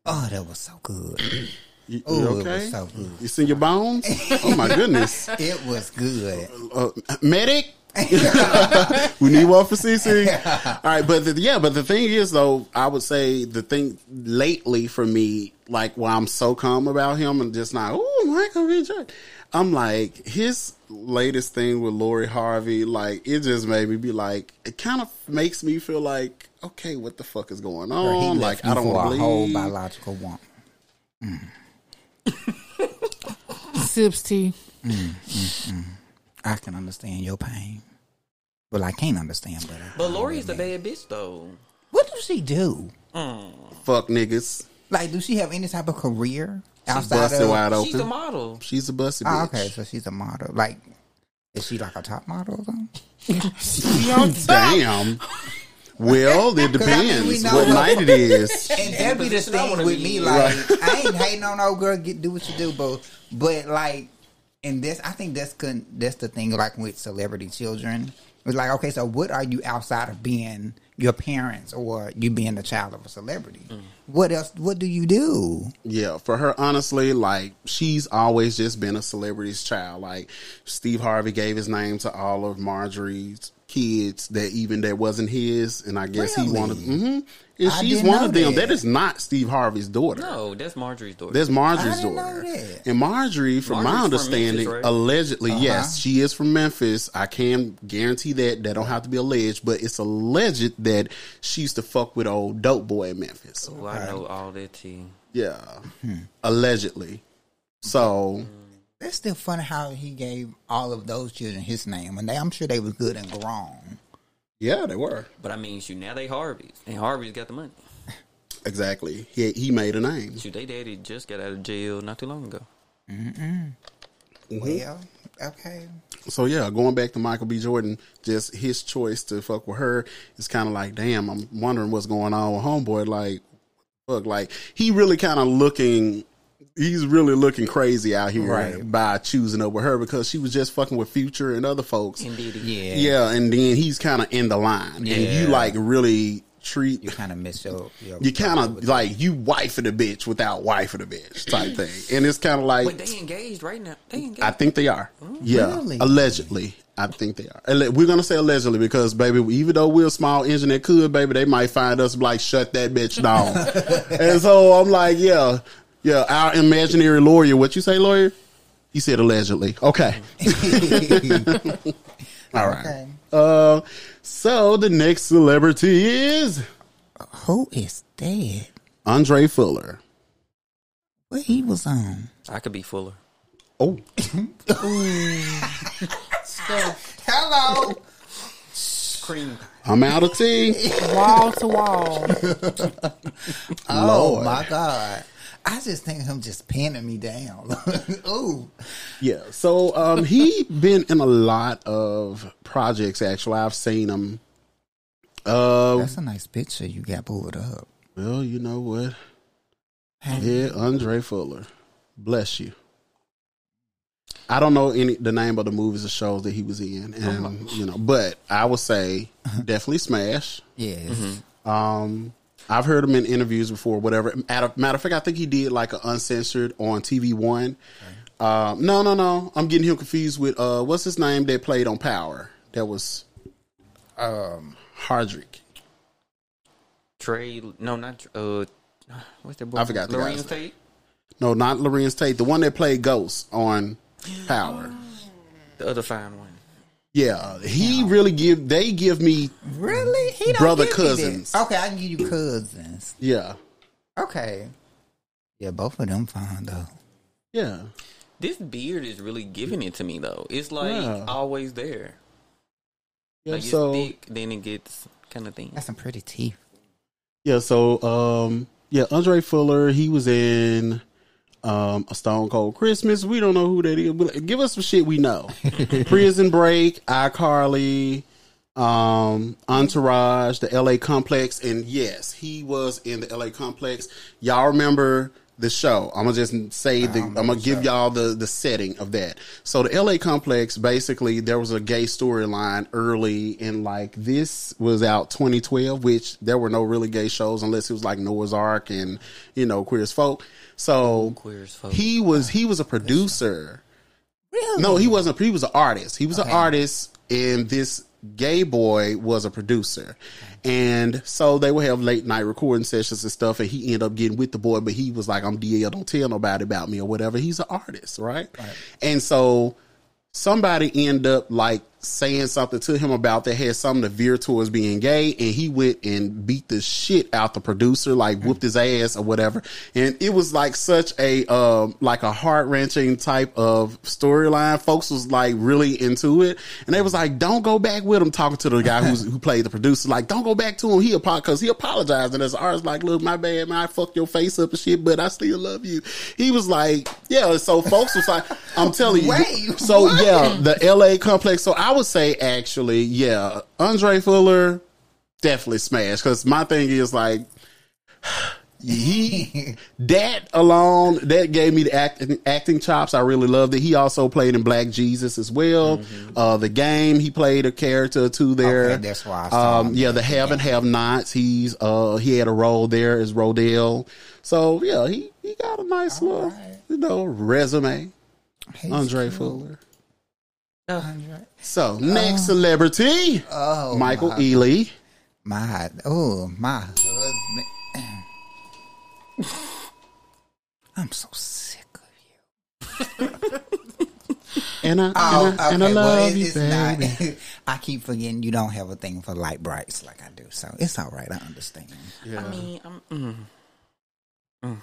Oh, that was so good. *clears throat* You, you Oh, it okay? was so good. You see your bones? oh my goodness. *laughs* It was good. Uh, medic. *laughs* *laughs* we need one for CC. All right, but the, yeah, but the thing is though, I would say the thing lately for me, like why I'm so calm about him and just not, oh Michael B. Jordan. I'm like his latest thing with Lori Harvey, like it just made me be like, it kind of makes me feel like, okay, what the fuck is going He on? left Like you I don't for want a to whole believe. biological woman. *laughs* Sips tea. Mm, mm, mm. I can understand your pain. Well, I can't understand, but I, But Lori's a bad bitch though. what does she do? Fuck niggas. Like, does she have any type of career She's outside busted of? wide open. She's a model. She's a busted bitch. Oh, okay, so she's a model. Like, is she like a top model or something? She on top. Damn. Well, it *laughs* I mean, we depends what what- night it is. *laughs* And that be the thing with be me. in. Like, I ain't hating on no girl. Get do what you do, but but like, and this I think that's con- that's the thing. Like with celebrity children, it's like okay, so what are you outside of being your parents or you being the child of a celebrity? Mm. What else? What do you do? Yeah, for her, honestly, like she's always just been a celebrity's child. Like Steve Harvey gave his name to all of Marjorie's kids that even that wasn't his, and I guess he Really? wanted. hmm And I she's didn't one know of them. that. that is not Steve Harvey's daughter. No, that's Marjorie's daughter. That's Marjorie's I didn't know daughter. that. And Marjorie, from my Marjorie's from understanding, Memphis, right? allegedly, Uh-huh. yes, she is from Memphis. I can guarantee that. That don't have to be alleged, but it's alleged that she used to fuck with old dope boy in Memphis. Oh, I know all that tea. Yeah. Hmm. Allegedly. So, That's still funny how he gave all of those children his name, and they, I'm sure they were good and grown. yeah, they were. But I mean, shoot, now they Harveys, and Harvey's got the money. *laughs* Exactly. He he made a name. Shoot, they daddy just got out of jail not too long ago. Mm-hmm. Well, okay. So yeah, going back to Michael B. Jordan, just his choice to fuck with her is kind of like, damn, I'm wondering what's going on with homeboy. Like, fuck, like he really kind of looking. He's really looking crazy out here Right. by choosing over her because she was just fucking with Future and other folks. Indeed. Yeah. Yeah, and then he's kind of in the line, and you like really treat You kind of miss your. your you kind of like you wife of the bitch without wife of the bitch type thing, and it's kind of like But they engaged right now. They engaged. I think they are. Oh. Yeah, Really? allegedly. I think they are. Alle- We're gonna say allegedly because, baby, even though we're a small engine that could, baby, they might find us like shut that bitch down. *laughs* and so I'm like, yeah, yeah. Our imaginary lawyer. What you say, lawyer? He said allegedly. Okay. *laughs* All right. Okay. Uh, so the next celebrity is Who is dead? Andre Fuller. What he was on? I could be Fuller. Oh, stuff. *laughs* Hello. Cream. I'm out of tea. Wall to wall. *laughs* Oh Lord. my god. I just think him just pinning me down. *laughs* Ooh. Yeah. So um he been in a lot of projects actually. I've seen him. Uh That's a nice picture you got pulled up. well, you know what? Yeah, Andre Fuller. Bless you. I don't know any the name of the movies or shows that he was in, and you know, but I would say *laughs* definitely Smash. Yes. Um, I've heard him in interviews before, whatever. Matter, matter of fact, I think he did like an uncensored on TV One. Um, no, no, no. I'm getting him confused with uh, what's his name that played on Power. That was um Hardwick. Trey. No, not. Uh, what's that boy? I forgot Larenz Tate. No, not Larenz Tate. The one that played Ghost on Power. The other fine one. Yeah, he really give. They give me. Really? He don't Brother give me that. cousins. Okay, I can give you cousins. Yeah, Okay. Yeah, both of them fine though. yeah. This beard is really giving it to me though. It's like Yeah. always there. Yeah, Like it's so thick, then it gets kind of thin. Got some pretty teeth. yeah, so um, yeah, Andre Fuller. He was in um a Stone Cold Christmas. We don't know who that is. But give us some shit we know. *laughs* Prison Break, iCarly, um, Entourage, the L.A. Complex, and yes, he was in the L.A. Complex. Y'all remember the show? I'm gonna just say the. I'm gonna give y'all the the setting of that. So the L.A. Complex, basically, there was a gay storyline early in like this was out 2012, which there were no really gay shows unless it was like Noah's Ark and you know Queer as Folk. So Queer as Folk. he was he was a producer. Really? No, he wasn't. He was an artist. He was an artist, and this gay boy was a producer. And so they would have late night recording sessions and stuff. And he ended up getting with the boy, but he was like, "I'm DL. Don't tell nobody about me or whatever." He's an artist, right? And so somebody end up like saying something to him about that had something to veer towards being gay and he went and beat the shit out the producer like whooped his ass or whatever and it was like such a um like a heart-wrenching type of storyline folks was like really into it and they was like don't go back with him talking to the guy who's who played the producer like don't go back to him he apologized because he apologized and as artist like look my bad man I fucked your face up and shit but I still love you he was like yeah so folks was like I'm telling you *laughs* Wait, so what? yeah the LA complex. So I would say actually, yeah, Andre Fuller definitely smashed because my thing is like he *laughs* that alone that gave me the acting acting chops. I really loved it. He also played in Black Jesus as well. Uh, the game he played a character too there. Okay, that's why I Um, yeah, the have and have nots. He's uh he had a role there as Rodell. So yeah, he he got a nice little right. you know resume. He's Andre cool. Fuller. Andre. So next celebrity, Oh, Michael my, Ealy. My oh my husband. I'm so sick of you. And I, Oh, and I, and I love Well, it- you, baby. not. *laughs* I keep forgetting you don't have a thing for light brights like I do, so it's all right. I understand. I mean, I'm, mm.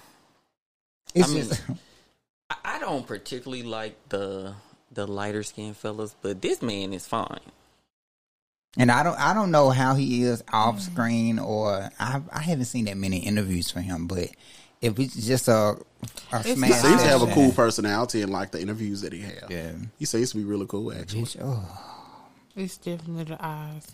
It's I mean- just I, I don't particularly like the the lighter skinned fellas, but this man is fine. And I don't I don't know how he is off mm. screen or I I haven't seen that many interviews for him, but if it's just a a It's He smash not- seems to have a cool personality in like the interviews that he has. Yeah. He seems to be really cool actually. Bitch, oh. It's definitely the eyes.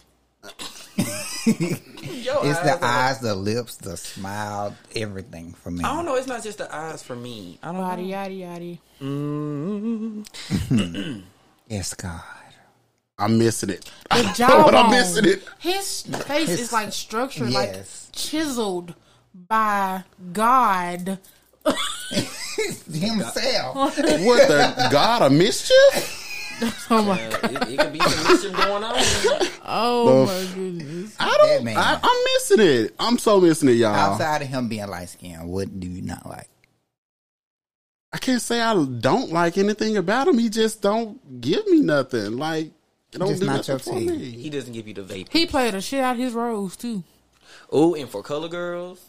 Yo, *laughs* It's the are- eyes, the lips, the smile, everything for me. I don't know. It's not just the eyes for me. I don't Yada know. yada yada. Mm, Yes, God. I'm missing it. The *laughs* but jawbone. I'm missing it. His face His- is like structured, Yes. like chiseled by God. *laughs* Himself. What the God of mischief? *laughs* Oh my, uh, it, it could be some mischief going on. oh The my goodness. I That don't. man. I, I'm missing it. I'm so missing it, y'all. Outside of him being light skinned, what do you not like? I can't say I don't like anything about him. He just don't give me nothing. Like it don't Just do not nothing your for tea. me. He doesn't give you the vape. He played the shit out his roles too. Oh, and for color girls,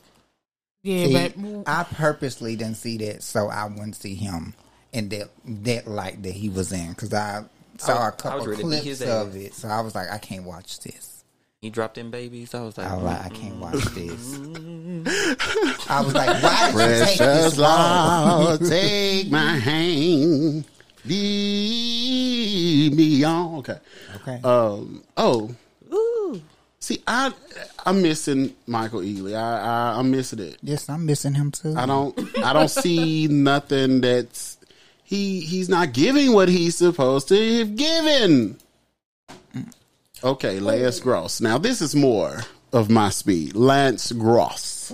Yeah, See, but I purposely didn't see that so I wouldn't see him in that that light that he was in because I saw I a couple ready to beat clips his of it, so I was like, I can't watch this. He dropped in babies. I was like, I was like, I can't watch this. *laughs* I was like, why did you take Precious this role? Lord, take my hand, lead me on. Okay. Okay. Um. Oh, Ooh. see, I I'm missing Michael Ealy. I, I I'm missing it. yes, I'm missing him too. I don't I don't see nothing that's he he's not giving what he's supposed to have given. Okay, Lance Gross. Now this is more of my speed. Lance Gross.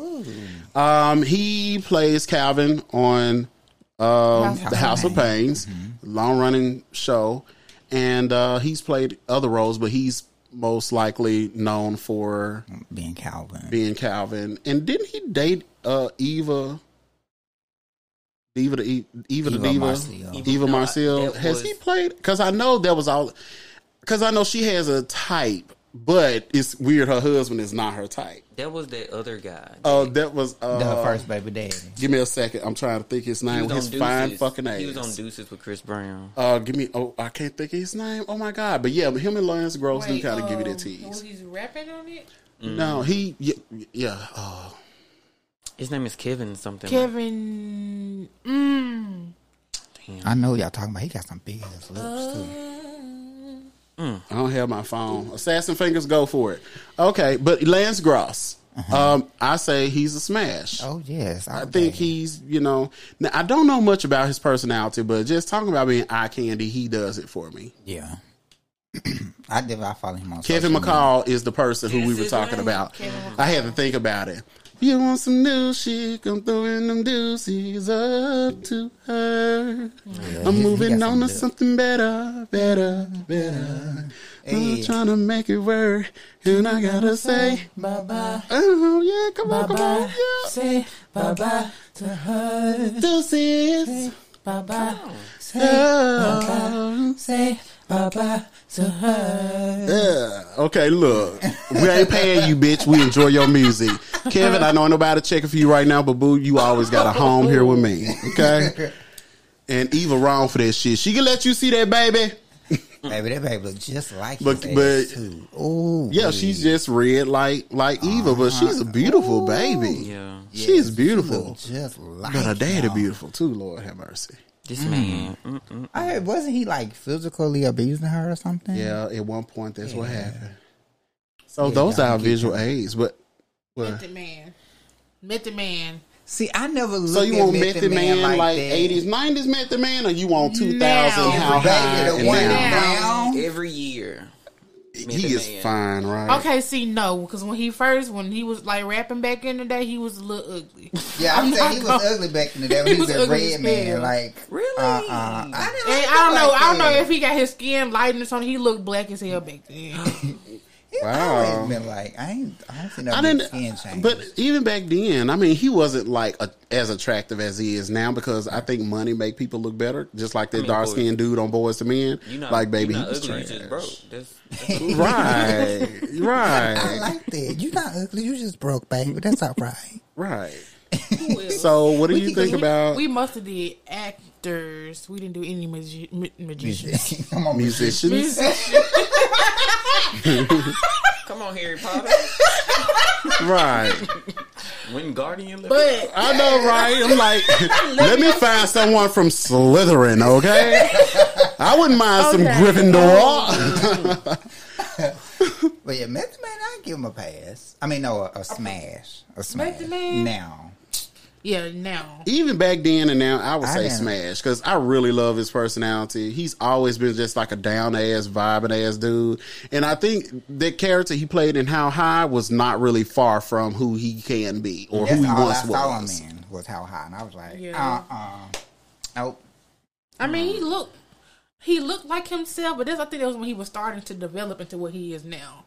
Um, he plays Calvin on um, the House of Pains, long running show, and uh, he's played other roles, but he's most likely known for Being Calvin. being Calvin. And didn't he date uh Eva? Eva the E- Eva the Eva Diva, Marcille. Eva No, Marcille. Has was- he played? Because I know that was all. Because I know she has a type, but it's weird. Her husband is not her type. That was that other guy. Oh, that was uh, the first baby daddy. Give me a second. I'm trying to think his name. was His on fine Deuces. fucking He was on. Deuces with Chris Brown. Uh, give me. Oh, I can't think of his name. Oh my god! But yeah, him and Lance Gross do kind of give you um, that tease. Was he rapping on it? No, he. Yeah. yeah uh, His name is Kevin something. Kevin. Mm. I know y'all talking about. He got some big ass lips too. I don't have my phone. Assassin fingers, go for it. Okay, but Lance Gross, Uh-huh. um, I say he's a smash. Oh yes, I think he's, you know, now, I don't know much about his personality, but just talking about being eye candy, he does it for me. Yeah. *clears throat* I did. I follow him on Kevin social media. McCall is the person who we were talking name about. Kevin I had to think about it. You want some new shit? I'm throwing them deuces up to her. Yeah, I'm moving on to some something better, better, better. Hey. I'm trying to make it work, and I gotta say, Bye bye. oh yeah, come on, come on, yeah. Say bye bye to her. Deuces. Bye bye. Say bye bye to her. Yeah. Okay, look. We ain't paying you, bitch. We enjoy your music. Kevin, I know nobody checking for you right now, but boo, you always got a home here with me. Okay? And Eva wrong for that shit. She can let you see that baby. Baby, that baby look just like But- but- ass too. Ooh, Yeah, she's just red like like Eva, but uh-huh. she's a beautiful baby. Yeah. She's She beautiful. look just like But her daddy him. beautiful too, Lord have mercy. This man. Mm-hmm. Mm-mm. I heard, wasn't he like physically abusing her or something? Yeah, at one point that's what happened. So Yeah, those are visual them. aids, but what? Method Man. Method Man. See, I never looked So you want Method Method Man, like eighties, nineties Method Man, or you want two thousand? Now. How high? the and one now? down. Every year. He is Man. fine, right? Okay, see, no, because when he first, when he was like rapping back in the day, he was a little ugly. Yeah, *laughs* I'm, I'm saying he was gonna- ugly back in the *laughs* day. When He he was, was a red as man. hell. Like Really? Uh, uh, I, didn't And like I don't know, like I don't know if he got his skin lightened or something. He looked black as hell back then. *laughs* He Wow. always been like I ain't. I don't see no I didn't, skin change. but even back then, I mean, he wasn't like a, as attractive as he is now because I think money make people look better. Just like that mean, dark boy, skinned dude on Boyz II Men, You not like baby, You he not was ugly. You just broke. That's, that's *laughs* cool. Right, I right, like that. You're not ugly. You just broke, baby. That's all right. right. So, what do We you think we, about we must have did actors. We didn't do any magi- ma- magicians. *laughs* Come on, musicians? Musicians. *laughs* Come on, Harry Potter. right. When Guardian. but I know, right? I'm like, let me find someone from Slytherin, okay? I wouldn't mind some Okay. Gryffindor. *laughs* But yeah, Method Man, I give him a pass. I mean, no, a, a smash, a smash. Method Man? Now, yeah, now Even back then and now, I would I say didn't- Smash because I really love his personality. He's always been just like a down ass, vibing ass dude, and I think the character he played in How High was not really far from who he can be or that's who he all I once saw him was. in was how high, and I was like, Yeah. uh, uh nope. I mean, he looked he looked like himself, but this I think that was when he was starting to develop into what he is now.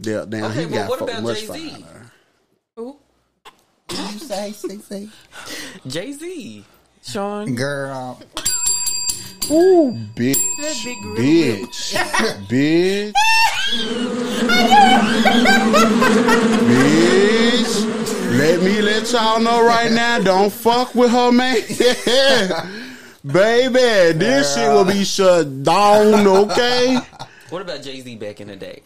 Yeah, now Okay, he well, got what about much Jay-Z? finer. Who? What you say, CC? Jay Z. Sean. Girl, Ooh, bitch, Bitch. big bitch, bitch. Let me let y'all know right now. Don't fuck with her, man. *laughs* Baby, this shit will be shut down, okay? What about Jay Z back in the day?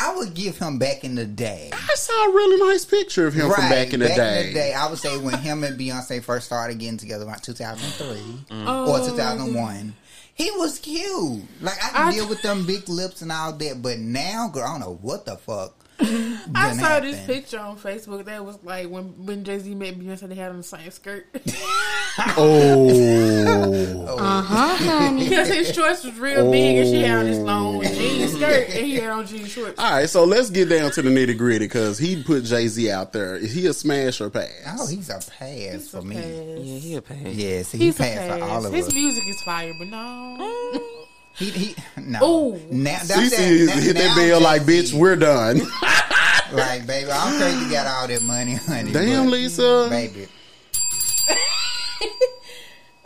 I would give him back in the day. I saw a really nice picture of him from back in the day. back day. I would say when him and Beyonce first started getting together around 2003 mm. Oh. or 2001. He was cute. Like I can I- deal with them big lips and all that, but now, girl, I don't know what the fuck. I done saw this picture on Facebook that was like when when Jay Z met Beyonce, they had on the same skirt *laughs* Oh. *laughs* Uh huh, honey. Because his shorts was real big and she had on this long jean skirt and he had on jean shorts. All right, so let's get down to the nitty gritty because he put Jay Z out there. Is he a smash or pass? Oh, he's a pass for me. Yeah, he a pain. Yeah, see, he He's a passed for all of His us. His music is fire, but no. He, he, no. Ooh. Now, that's CC that- is that- hit that now bell like, Jay-Z. bitch, we're done. *laughs* *laughs* Like, baby, I'm crazy you got all that money, honey. Damn, but, Lisa. Baby. *laughs*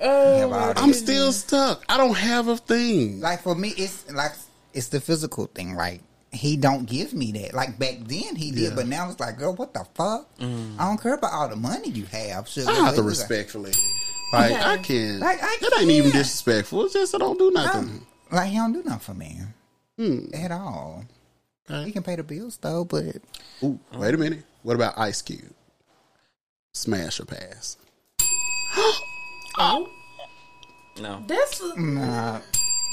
Oh, have all that. I'm still stuck. I don't have a thing. like for me, it's like it's the physical thing. Like he don't give me that. Like back then he did, Yeah. but now it's like, girl, what the fuck? Mm. I don't care about all the money you have. Sugar. I have to It's like- respectfully. Like, I can't. Like, I that ain't even disrespectful. It's just I don't do nothing. Like he don't do nothing for me Hmm. at all. Okay. He can pay the bills though, but Ooh, wait a minute. What about Ice Cube? Smash or pass? *gasps* Oh, No. that's nah,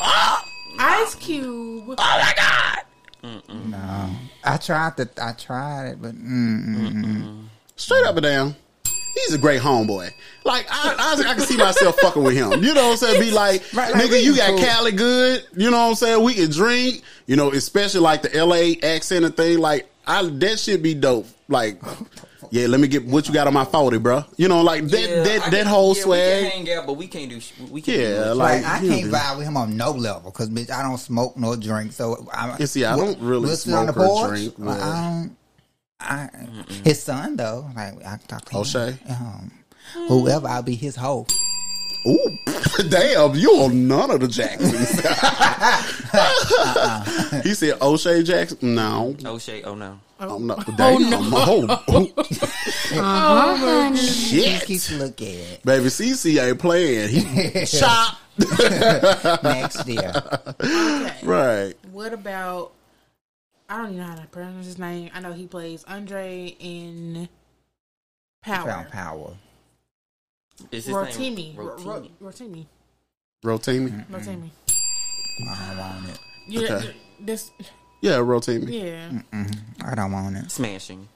*gasps* Ice Cube. Oh my God Mm. No. I tried to. I tried it, but mm, mm, mm. Straight up and down. He's a great homeboy. Like I, I, I can see myself fucking with him. You know what I'm saying? Be like, Right, like, nigga, we you got cool. Cali good. You know what I'm saying? We can drink. You know, especially like the LA accent and thing. Like I, that should be dope. Like, yeah, let me get what you got on my forty, bro. You know, like that, Yeah, that, that can- whole yeah, We can hang out, but we can't do. We can't. Yeah, do much. like- Like, I can't know. vibe with him on no level because bitch, I don't smoke nor drink. So I And see, I don't really we'll sit on the smoke or porch. drink, Like, I don't. I, his son though, like I can talk to him. O'Shea? Um, whoever, I'll be his hoe. Ooh, *laughs* damn, you on none of the Jacksons. *laughs* he said O'Shea Jackson. No, O'Shea. Oh no. I'm not. Damn, oh, *laughs* oh, He shit. keeps look at Baby CC ain't playing. He shot. next year. Okay. Right. What about? I don't even know how to pronounce his name. I know he plays Andre in Power. Found power. Is his Rotimi. name Ro- Ro- Rotimi? Rotimi. Rotimi. Rotimi. I don't want it. Yeah, Okay. this. Yeah, Rotimi. Yeah. I don't want it. Smashing.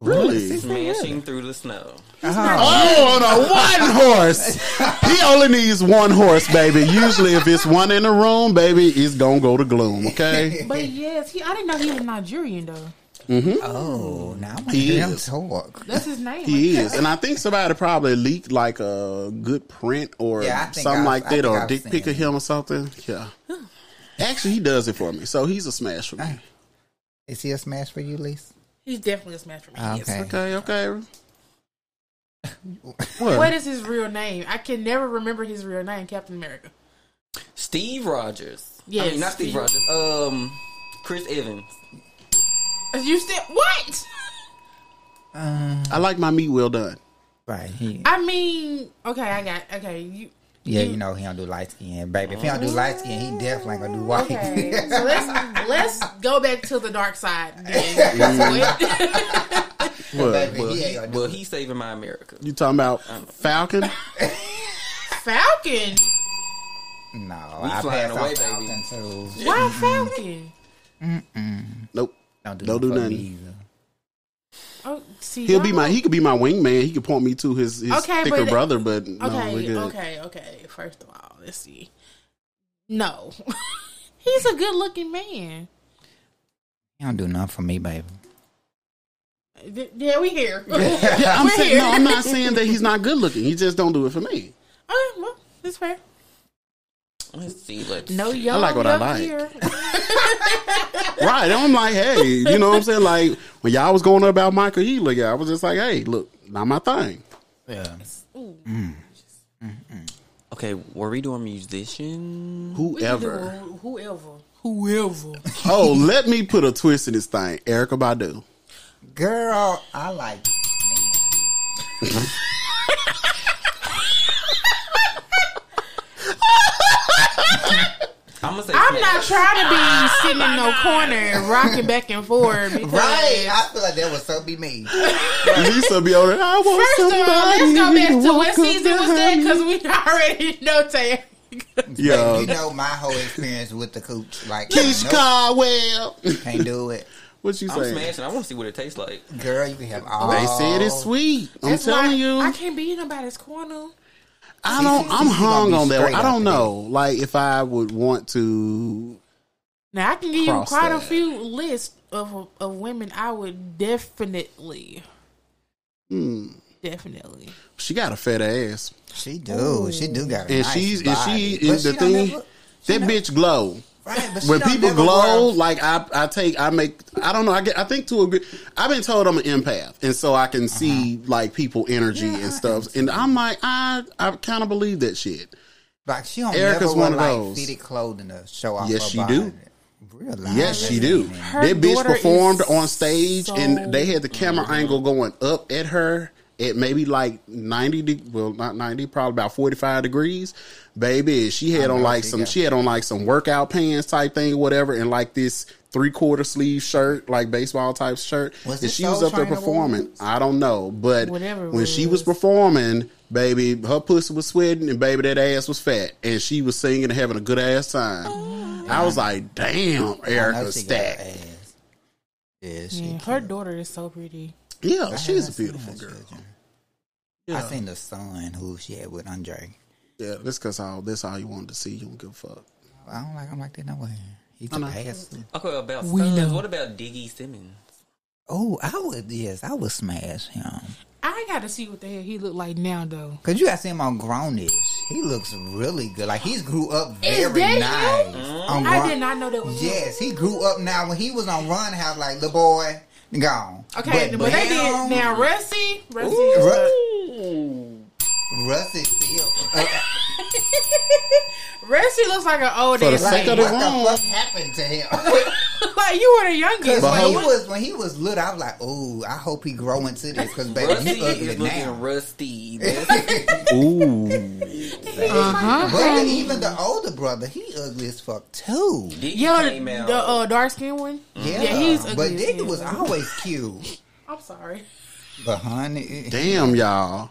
Really? Smashing through the snow. Oh, on a one horse. He only needs one horse, baby. Usually, if it's one in the room, baby, it's gonna go to gloom. Okay. *laughs* But yes, he. I didn't know he was Nigerian though. mhm Oh, now I want He hear him is. talk. That's his name. He is, and I think somebody probably leaked like a good print or Yeah, something I've- like that, or a I've dick pic of him or something. Yeah. *sighs* Actually, he does it for me, so he's a smash for me. Is he a smash for you, Lisa? He's definitely a smash for me. yes. Okay. Okay, okay. What is his real name? I can never remember his real name. Captain America. Steve Rogers. I mean, not Steve, Steve- Rogers. Um, Chris Evans. You still what? I like my meat well done. Right. He, I mean, okay, I got okay. You yeah, mm. you know he don't do light skin, baby. If he don't do light skin, he definitely ain't gonna do white. okay? *laughs* so let's let's go back to the dark side. Then. *laughs* What? Mm. *laughs* What? Baby, Well, he he, ain't gonna do well, he's saving my America. You talking about Falcon? Falcon? No, We I flying pass away, on baby. Falcon too. Why Falcon? Nope. Don't do, Don't do nothing. for nothing. me either. Oh, see, He'll be my. He could be my wingman. He could point me to his, his Okay, thicker but- brother. But no, Okay, we good. okay, okay. First of all, let's see. No, *laughs* he's a good-looking man. He don't do nothing for me, baby. Yeah, we here. Yeah, *laughs* I'm *laughs* We're saying here. no. I'm not saying that he's not good looking. He just don't do it for me. Oh, well, that's fair. Let's see. Let's No see. young. like what I like. Here. *laughs* Right. I'm like, hey, you know what I'm saying? Like when y'all was going about Michael Healy, I was just like, hey, look, not my thing. Yeah. Okay, were we doing musician? Whoever. Whoever. Whoever. *laughs* Oh, let me put a twist in this thing. Erykah Badu. Girl, I like I'm gonna say I'm not trying to be *laughs* oh sitting in no corner and rocking back and forth. *laughs* Right. I feel like that would so be me. *laughs* Lisa be on it. I want First of all, let's go back to walk what up season was that because we already know Tay. Yeah. You know my whole experience with the cooch. Like, Keisha nope, Caldwell. can't do it. What you I'm smashing. I want to see what it tastes like. Girl, you can have all. They said it's sweet. I'm That's telling you. I can't be in nobody's corner. I don't. I'm Cece hung on that. one. I don't after know. Like if I would want to. Now I can give you Cross quite a few lists of of women I would definitely, Hmm. definitely. She got a fat ass, She do. She do got a and nice she's and body. she is the she thing. never- she that never- bitch glow. Right, but When people glow, wear- like I, I take, I make, I don't know. I get, I think to a good. I've been told I'm an empath, and so I can see like people energy Uh-huh. Yeah, and I stuff. And I'm like, I, I kind of believe that shit. like she don't Erykah's never wear one of like those. fitted clothing to show off. Yes, her she body. do. Real Yes, she do. Her that bitch performed on stage, so- and they had the camera angle going up at her at maybe like ninety. De- well, not ninety, probably about forty five degrees. Baby, she had on like some. She had on like some workout pants type thing, whatever, and like this three quarter sleeve shirt, like baseball type shirt. Was and she was up there performing. Awards? I don't know, but Whatever it when she was was. performing, baby, her pussy was sweating, and baby, that ass was fat, and she was singing and having a good ass time. Oh. I was like, damn, I Erykah Stack. ass. Yeah, she. Yeah, her daughter is so pretty. Yeah, I she's a beautiful girl. children. Yeah, I seen the son who she had with Andre. yeah. That's because all that's all you wanted to see. You don't give a fuck. I don't like him like that no way. He I took Okay, about We sons. know. What about Diggy Simmons? Oh, I would. Yes, I would smash him. I got to see what the hell he look like now, though. Cause you gotta see him on Grownish. He looks really good. Like he's grew up Is very that nice. him? On I Grown- did not know that was him. Yes, he grew up now. When he was on Run House, like the boy gone. Okay, but, they did now. Rusty, Rusty, Ooh, is Ru- uh, Russ is still. Rusty looks like an old For the ass sake like, of the what room. the fuck happened to him? *laughs* *laughs* like you were the youngest. Because when he how- was when he was little, I was like, "Oh, I hope he grow into this." Because baby, Rusty you ugly is looking now. rusty. *laughs* That's- Ooh, Uh-huh. But then even the older brother, he ugly as fuck too. Diggy Yo, came the, out. the uh, dark skin one. Yeah, Yeah, he's ugly but as Diggy hell. was always cute. I'm sorry. But honey, damn y'all,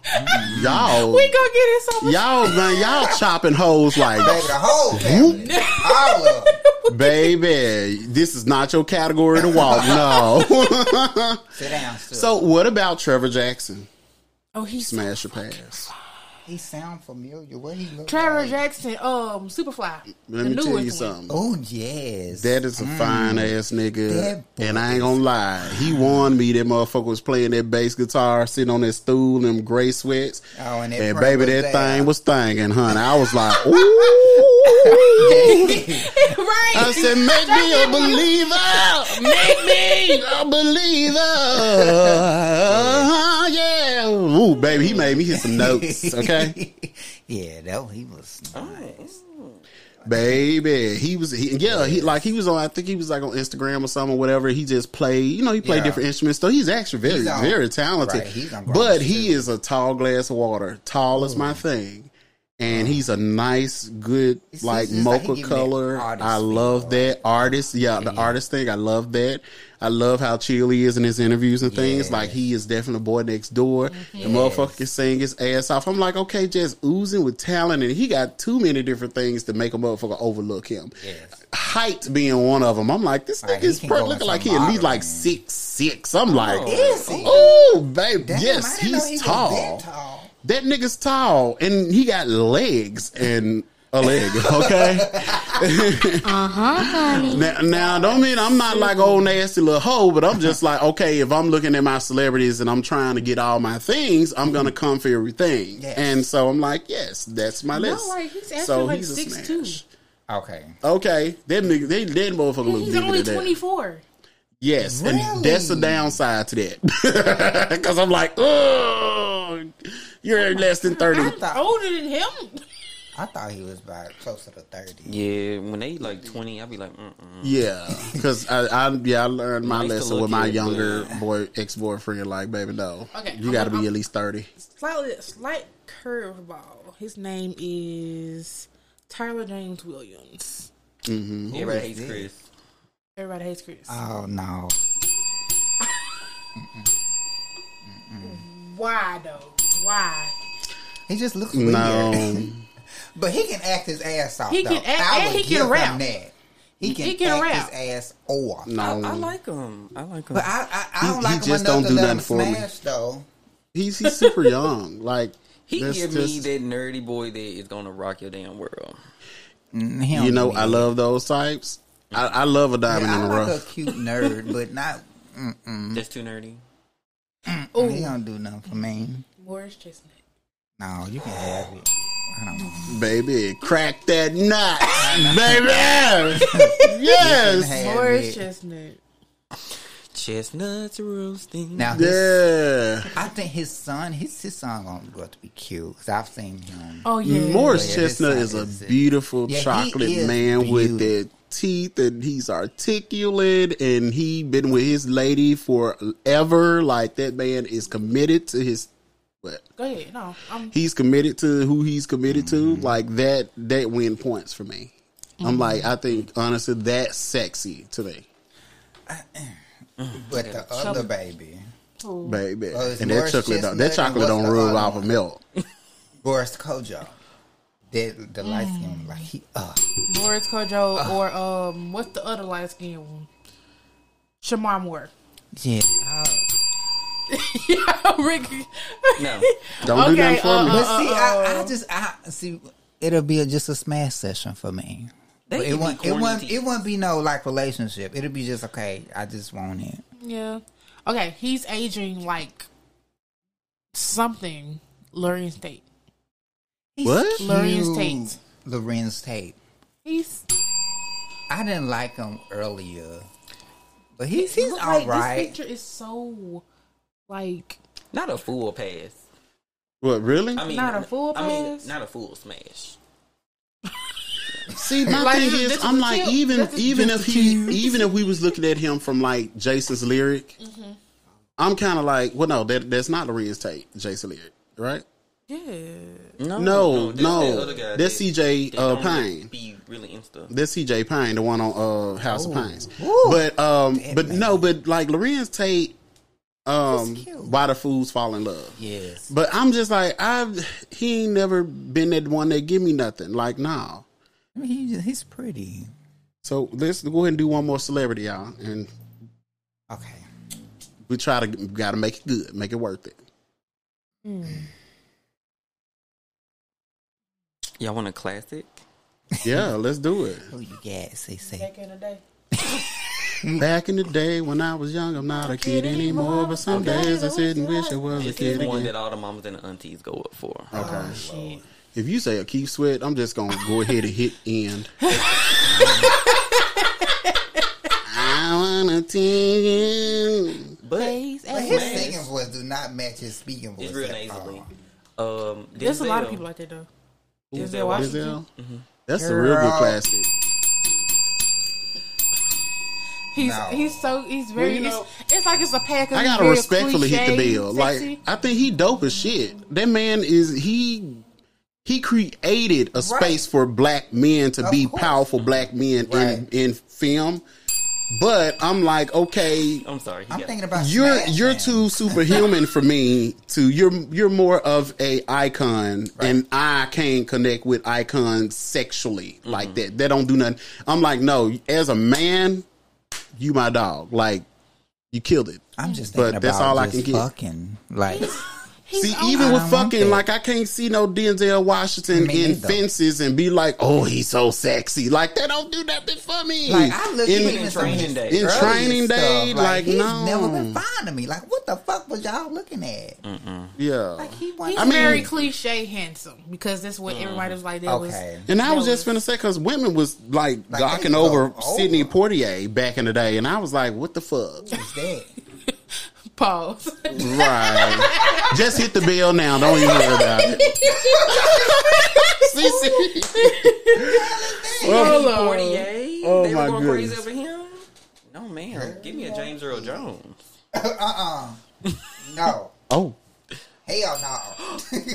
y'all, We gonna get in so much. y'all, man, y'all chopping hoes like, baby, the whole family, all of them. baby. This is not your category to walk. No. Sit down. *laughs* Sis. so, what about Trevor Jackson? Oh, he's Smash your pass? He sound familiar. What he look Trevor like? Jackson. Um, Superfly. Let me tell you one. something. Oh yes, That is a fine ass nigga, and I ain't gonna lie. He warned me that motherfucker was playing that bass guitar, sitting on that stool, them gray sweats, Oh, and that and baby, that there. thing was thinging, honey. I was like, ooh. *laughs* *laughs* right. I said, make me a believer, make me a believer. *laughs* Uh, yeah, ooh, baby, he made me hit some notes. *laughs* Okay, yeah, that he was nice. baby, he was, he, yeah, he like he was on. I think he was like on Instagram or something, or whatever. He just played, you know, he played Yeah. different instruments. So he's actually very, He's on- very talented. right, but he too. is a tall glass of water, tall as my thing. And he's a nice, good, It's like like he mocha that color. I feel, love right? that artist. Yeah, the artist thing. I love that. I love how chill he is in his interviews and things. Yes. Like he is definitely a boy next door. The motherfucker can sing his ass off. I'm like, okay, just oozing with talent, and he got too many different things to make a motherfucker overlook him. Yes. Height being one of them. I'm like, this Like, nigga is pro- looking like he at least like six six. I'm like, Is he? oh, babe, Damn, yes, he's he tall. tall. That nigga's tall, and he got legs and a leg. *laughs* Okay. uh huh. now, now, don't mean I'm not like old nasty little hoe, but I'm just like, okay, if I'm looking at my celebrities and I'm trying to get all my things, I'm gonna come for everything. Yes. And so I'm like, yes, that's my No, list. like he's actually so like he's a six smash. two. Okay. Okay, that nigga, they, that motherfucker look He's bigger only twenty four. Yes, and Really? that's the downside to that. *laughs* Because I'm like, oh, you're less than thirty. I'm older than him. I thought he was about closer to thirty. yeah, when they like 20, I'll be like, mm-mm. Yeah, because I, I yeah I learned my lesson with my younger but- *laughs* boy ex boyfriend. Like, baby, no, Okay, you got to be I'm- at least thirty. Slightly slight curveball. His name is Tyler James Williams. Mm-hmm. Everybody hates Chris. Everybody hates Chris. Oh no. *laughs* Why though? Why? He just looks weird. *laughs* No. But he can act his ass off. He though. can act- I and he can rap. That. He can, He can act rap. his ass off. No. I, I like him. I like him. But I, I, I He- don't he like him just enough don't to do let him nothing for me. though. He's he's super *laughs* young. Like he that's give me that nerdy boy that is gonna rock your damn world. You know, I love those types. I, I love a diamond Yeah, in I the like rough. a cute nerd, but not. That's too nerdy. Oh, He don't do nothing for me. Morris Chestnut. No, you can have it. I don't. Baby, crack that nut, *laughs* baby. *laughs* yes. Have Morris. Chestnut. Chestnuts roasting. Now, his, Yeah. I think his son, his his son gonna go to be cute because I've seen him. Oh yeah. Mm, Morris Yeah, Chestnut son is a is- beautiful Yeah, chocolate is man with beautiful. the teeth and he's articulate and he been with his lady forever. Like that man is committed to his what? Go ahead. No, I'm. He's committed to who he's committed Mm-hmm. to. Like that that win points for me. Mm-hmm. I'm like, I think honestly that's sexy to me. But the other baby, Baby. Oh, it's and that chocolate don't, that chocolate don't the rub off one? of milk. Boris Kodjoe, that the light skin, like he, uh, Morris Kodjoe or um, what's the other light skinned one? Shemar Moore. yeah. *laughs* yeah, Ricky. No. *laughs* Don't do that for uh, me. But uh, see, I, I just, I see. It'll be a, just a smash session for me. They But can it won't. It won't. to It won't be no like relationship. It'll be just okay. I just want it. Yeah. Okay, he's aging like something. Larenz Tate. What? Larenz Cute. Tate. Larenz Tate. He's I didn't like him earlier, but he's he's look all like, right. This picture is so like Not a full pass. What really? I mean, Not a full I mean, pass? not a full smash. See, my Like, thing is, I'm like, cute. even This even if he, cute. even if we was looking at him from like Jason's lyric, Mm-hmm. I'm kind of like, well, no, that that's not Larenz Tate, Jason lyric, right? yeah. No, No, that's no, that that's that- CJ that uh, don't Payne. Be really insta. That's CJ Payne, the one on uh, House of Pines. Ooh. But um, That but man. no, but like Larenz Tate, um, He's cute. why the fools fall in love. Yes. But I'm just like, I've he ain't never been that one that give me nothing. Like, no. I mean, he, he's pretty. So let's go ahead and do one more celebrity, y'all, and Okay. we try to got to make it good, make it worth it. Y'all want a classic? Yeah, let's do it. Who you got? Say say. Back in the day. *laughs* *laughs* Back in the day when I was young, I'm not a kid anymore. But some days I sit and wish I was a This kid is one again. that all the mamas and the aunties go up for. Okay. Oh, If you say a Keith Sweat, I'm just gonna go ahead and hit end. *laughs* I wanna tell you. But But his Smash. singing voice do not match his speaking voice. it's real nasally. all. Um, There's a lot of Denzel- people like that though. Denzel Denzel Washington. Denzel? That's a real good Girl. classic. He's No. he's so he's very. Well, you know, it's, it's like it's a pack of. I gotta very respectfully hit the cliche, bill. sexy. Like I think he dope as shit. That man is he he created a space for black men to Of be course. powerful black men in Right. in film. But I'm like, okay, I'm sorry. I'm thinking about you're Smash you're Man. too superhuman for me to you're you're more of a icon and I can't connect with icons sexually like mm-hmm. that. That don't do nothing. I'm like, no, as a man, you my dog. Like you killed it. I'm just But that's all I can get. fucking like. *laughs* He's See, on- even with fucking, like, I can't see no Denzel Washington Me in neither. fences and be like, oh, he's so sexy. Like, that don't do nothing for me. Like I look in, even in some of his Training Day. In earlier Training stuff, Day, like, he's no. never been fine to me. Like what the fuck was y'all looking at? yeah. Like he was. I mean- very cliche handsome because that's what mm. everybody was like. That Okay. was And I that was just finna say, because women was like, Like, gawking they over go Sidney. Poitier back in the day, and I was like, what the fuck? Who's that? Pause. right. Just hit the bell now. Don't even worry about it. *laughs* see, see. Hold on. Poitier. Oh, they my were going crazy goodness. over him. No man, give me a James Earl Jones. uh uh No. Oh. Hell no. *laughs*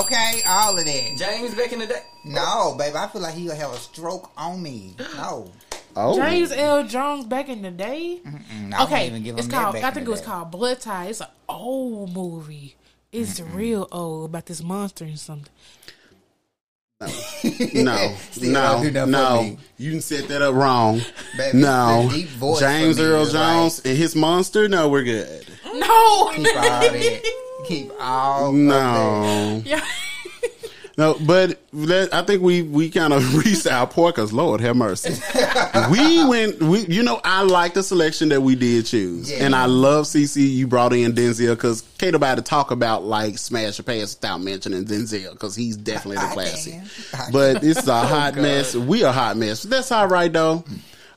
Okay, all of that. James back in the day. No, baby, I feel like he'll have a stroke on me. No. Oh, James Earl Jones back in the day. Mm, I okay, even give it's called. back I think it was day. called Blood Tide. It's an old movie. It's real old about this monster and something. no, *laughs* Still *laughs* don't no, do nothing for no. me. You can set that up wrong. Baby, no, *laughs* deep voice James for me. Earl It's Jones and his monster. No, we're good. No, Keep all that. Keep all of that. No, yeah. No. But that, I think we we kind of *laughs* reached our point. Cause Lord have mercy, *laughs* we went. We you know I like the selection that we did choose, Yeah. and I love CC. You brought in Denzel because can't nobody talk about like Smash or Pass without mentioning Denzel because he's definitely the classic. But it's a *laughs* hot mess. We a hot mess. That's all right though.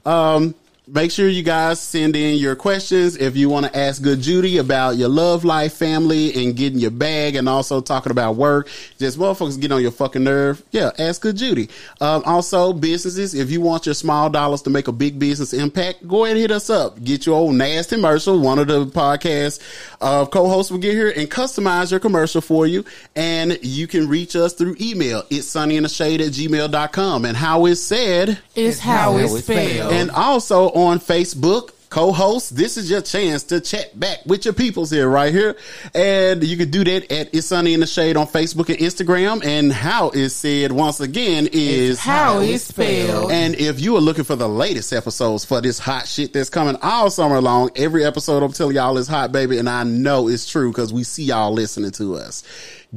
Um, make sure you guys send in your questions if you want to ask Good Judy about your love life, family, and getting your bag, and also talking about work. Just motherfuckers get on your fucking nerve. Yeah, ask Good Judy. Um, also, businesses, if you want your small dollars to make a big business impact, go ahead and hit us up. Get your old nasty commercial. One of the podcast uh, co-hosts will get here and customize your commercial for you. And you can reach us through email. It's sunny in the shade at gmail.com. And how it's said, is how it's it's spelled. spelled. and also on Facebook, co-host, this is your chance to chat back with your peoples here, right here. And you can do that at It's Sunny in the Shade on Facebook and Instagram. And how is said once again is How it's spelled. and if you are looking for the latest episodes for this hot shit that's coming all summer long, every episode I'm telling y'all is hot, baby. And I know it's true because we see y'all listening to us.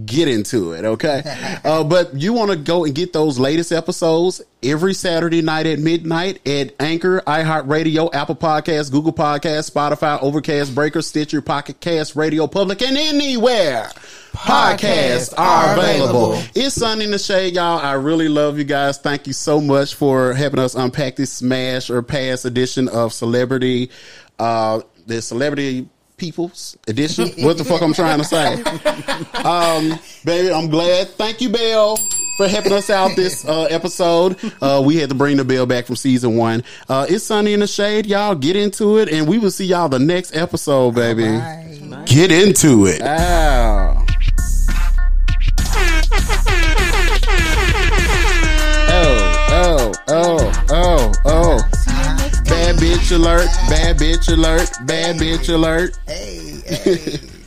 Get into it, okay? *laughs* uh, but you want to go and get those latest episodes every Saturday night at midnight at Anchor, iHeartRadio, Apple Podcasts, Google Podcasts, Spotify, Overcast, Breaker, Stitcher, Pocket Cast, Radio Public, and anywhere podcasts are available. It's Sun in the Shade, y'all. I really love you guys. Thank you so much for helping us unpack this smash or pass edition of Celebrity, uh, the Celebrity Peoples edition. *laughs* what the fuck I'm trying to say? *laughs* Um, baby, I'm glad. Thank you, Belle, for helping us out this uh, episode. Uh, we had to bring the bell back from season one. Uh, it's Sunny in the Shade, y'all. Get into it, and we will see y'all the next episode, baby. Get into it. Ow. Oh, oh, oh, oh, oh. Bad bitch alert, bad bitch alert, bad bitch alert. Hey, hey. *laughs*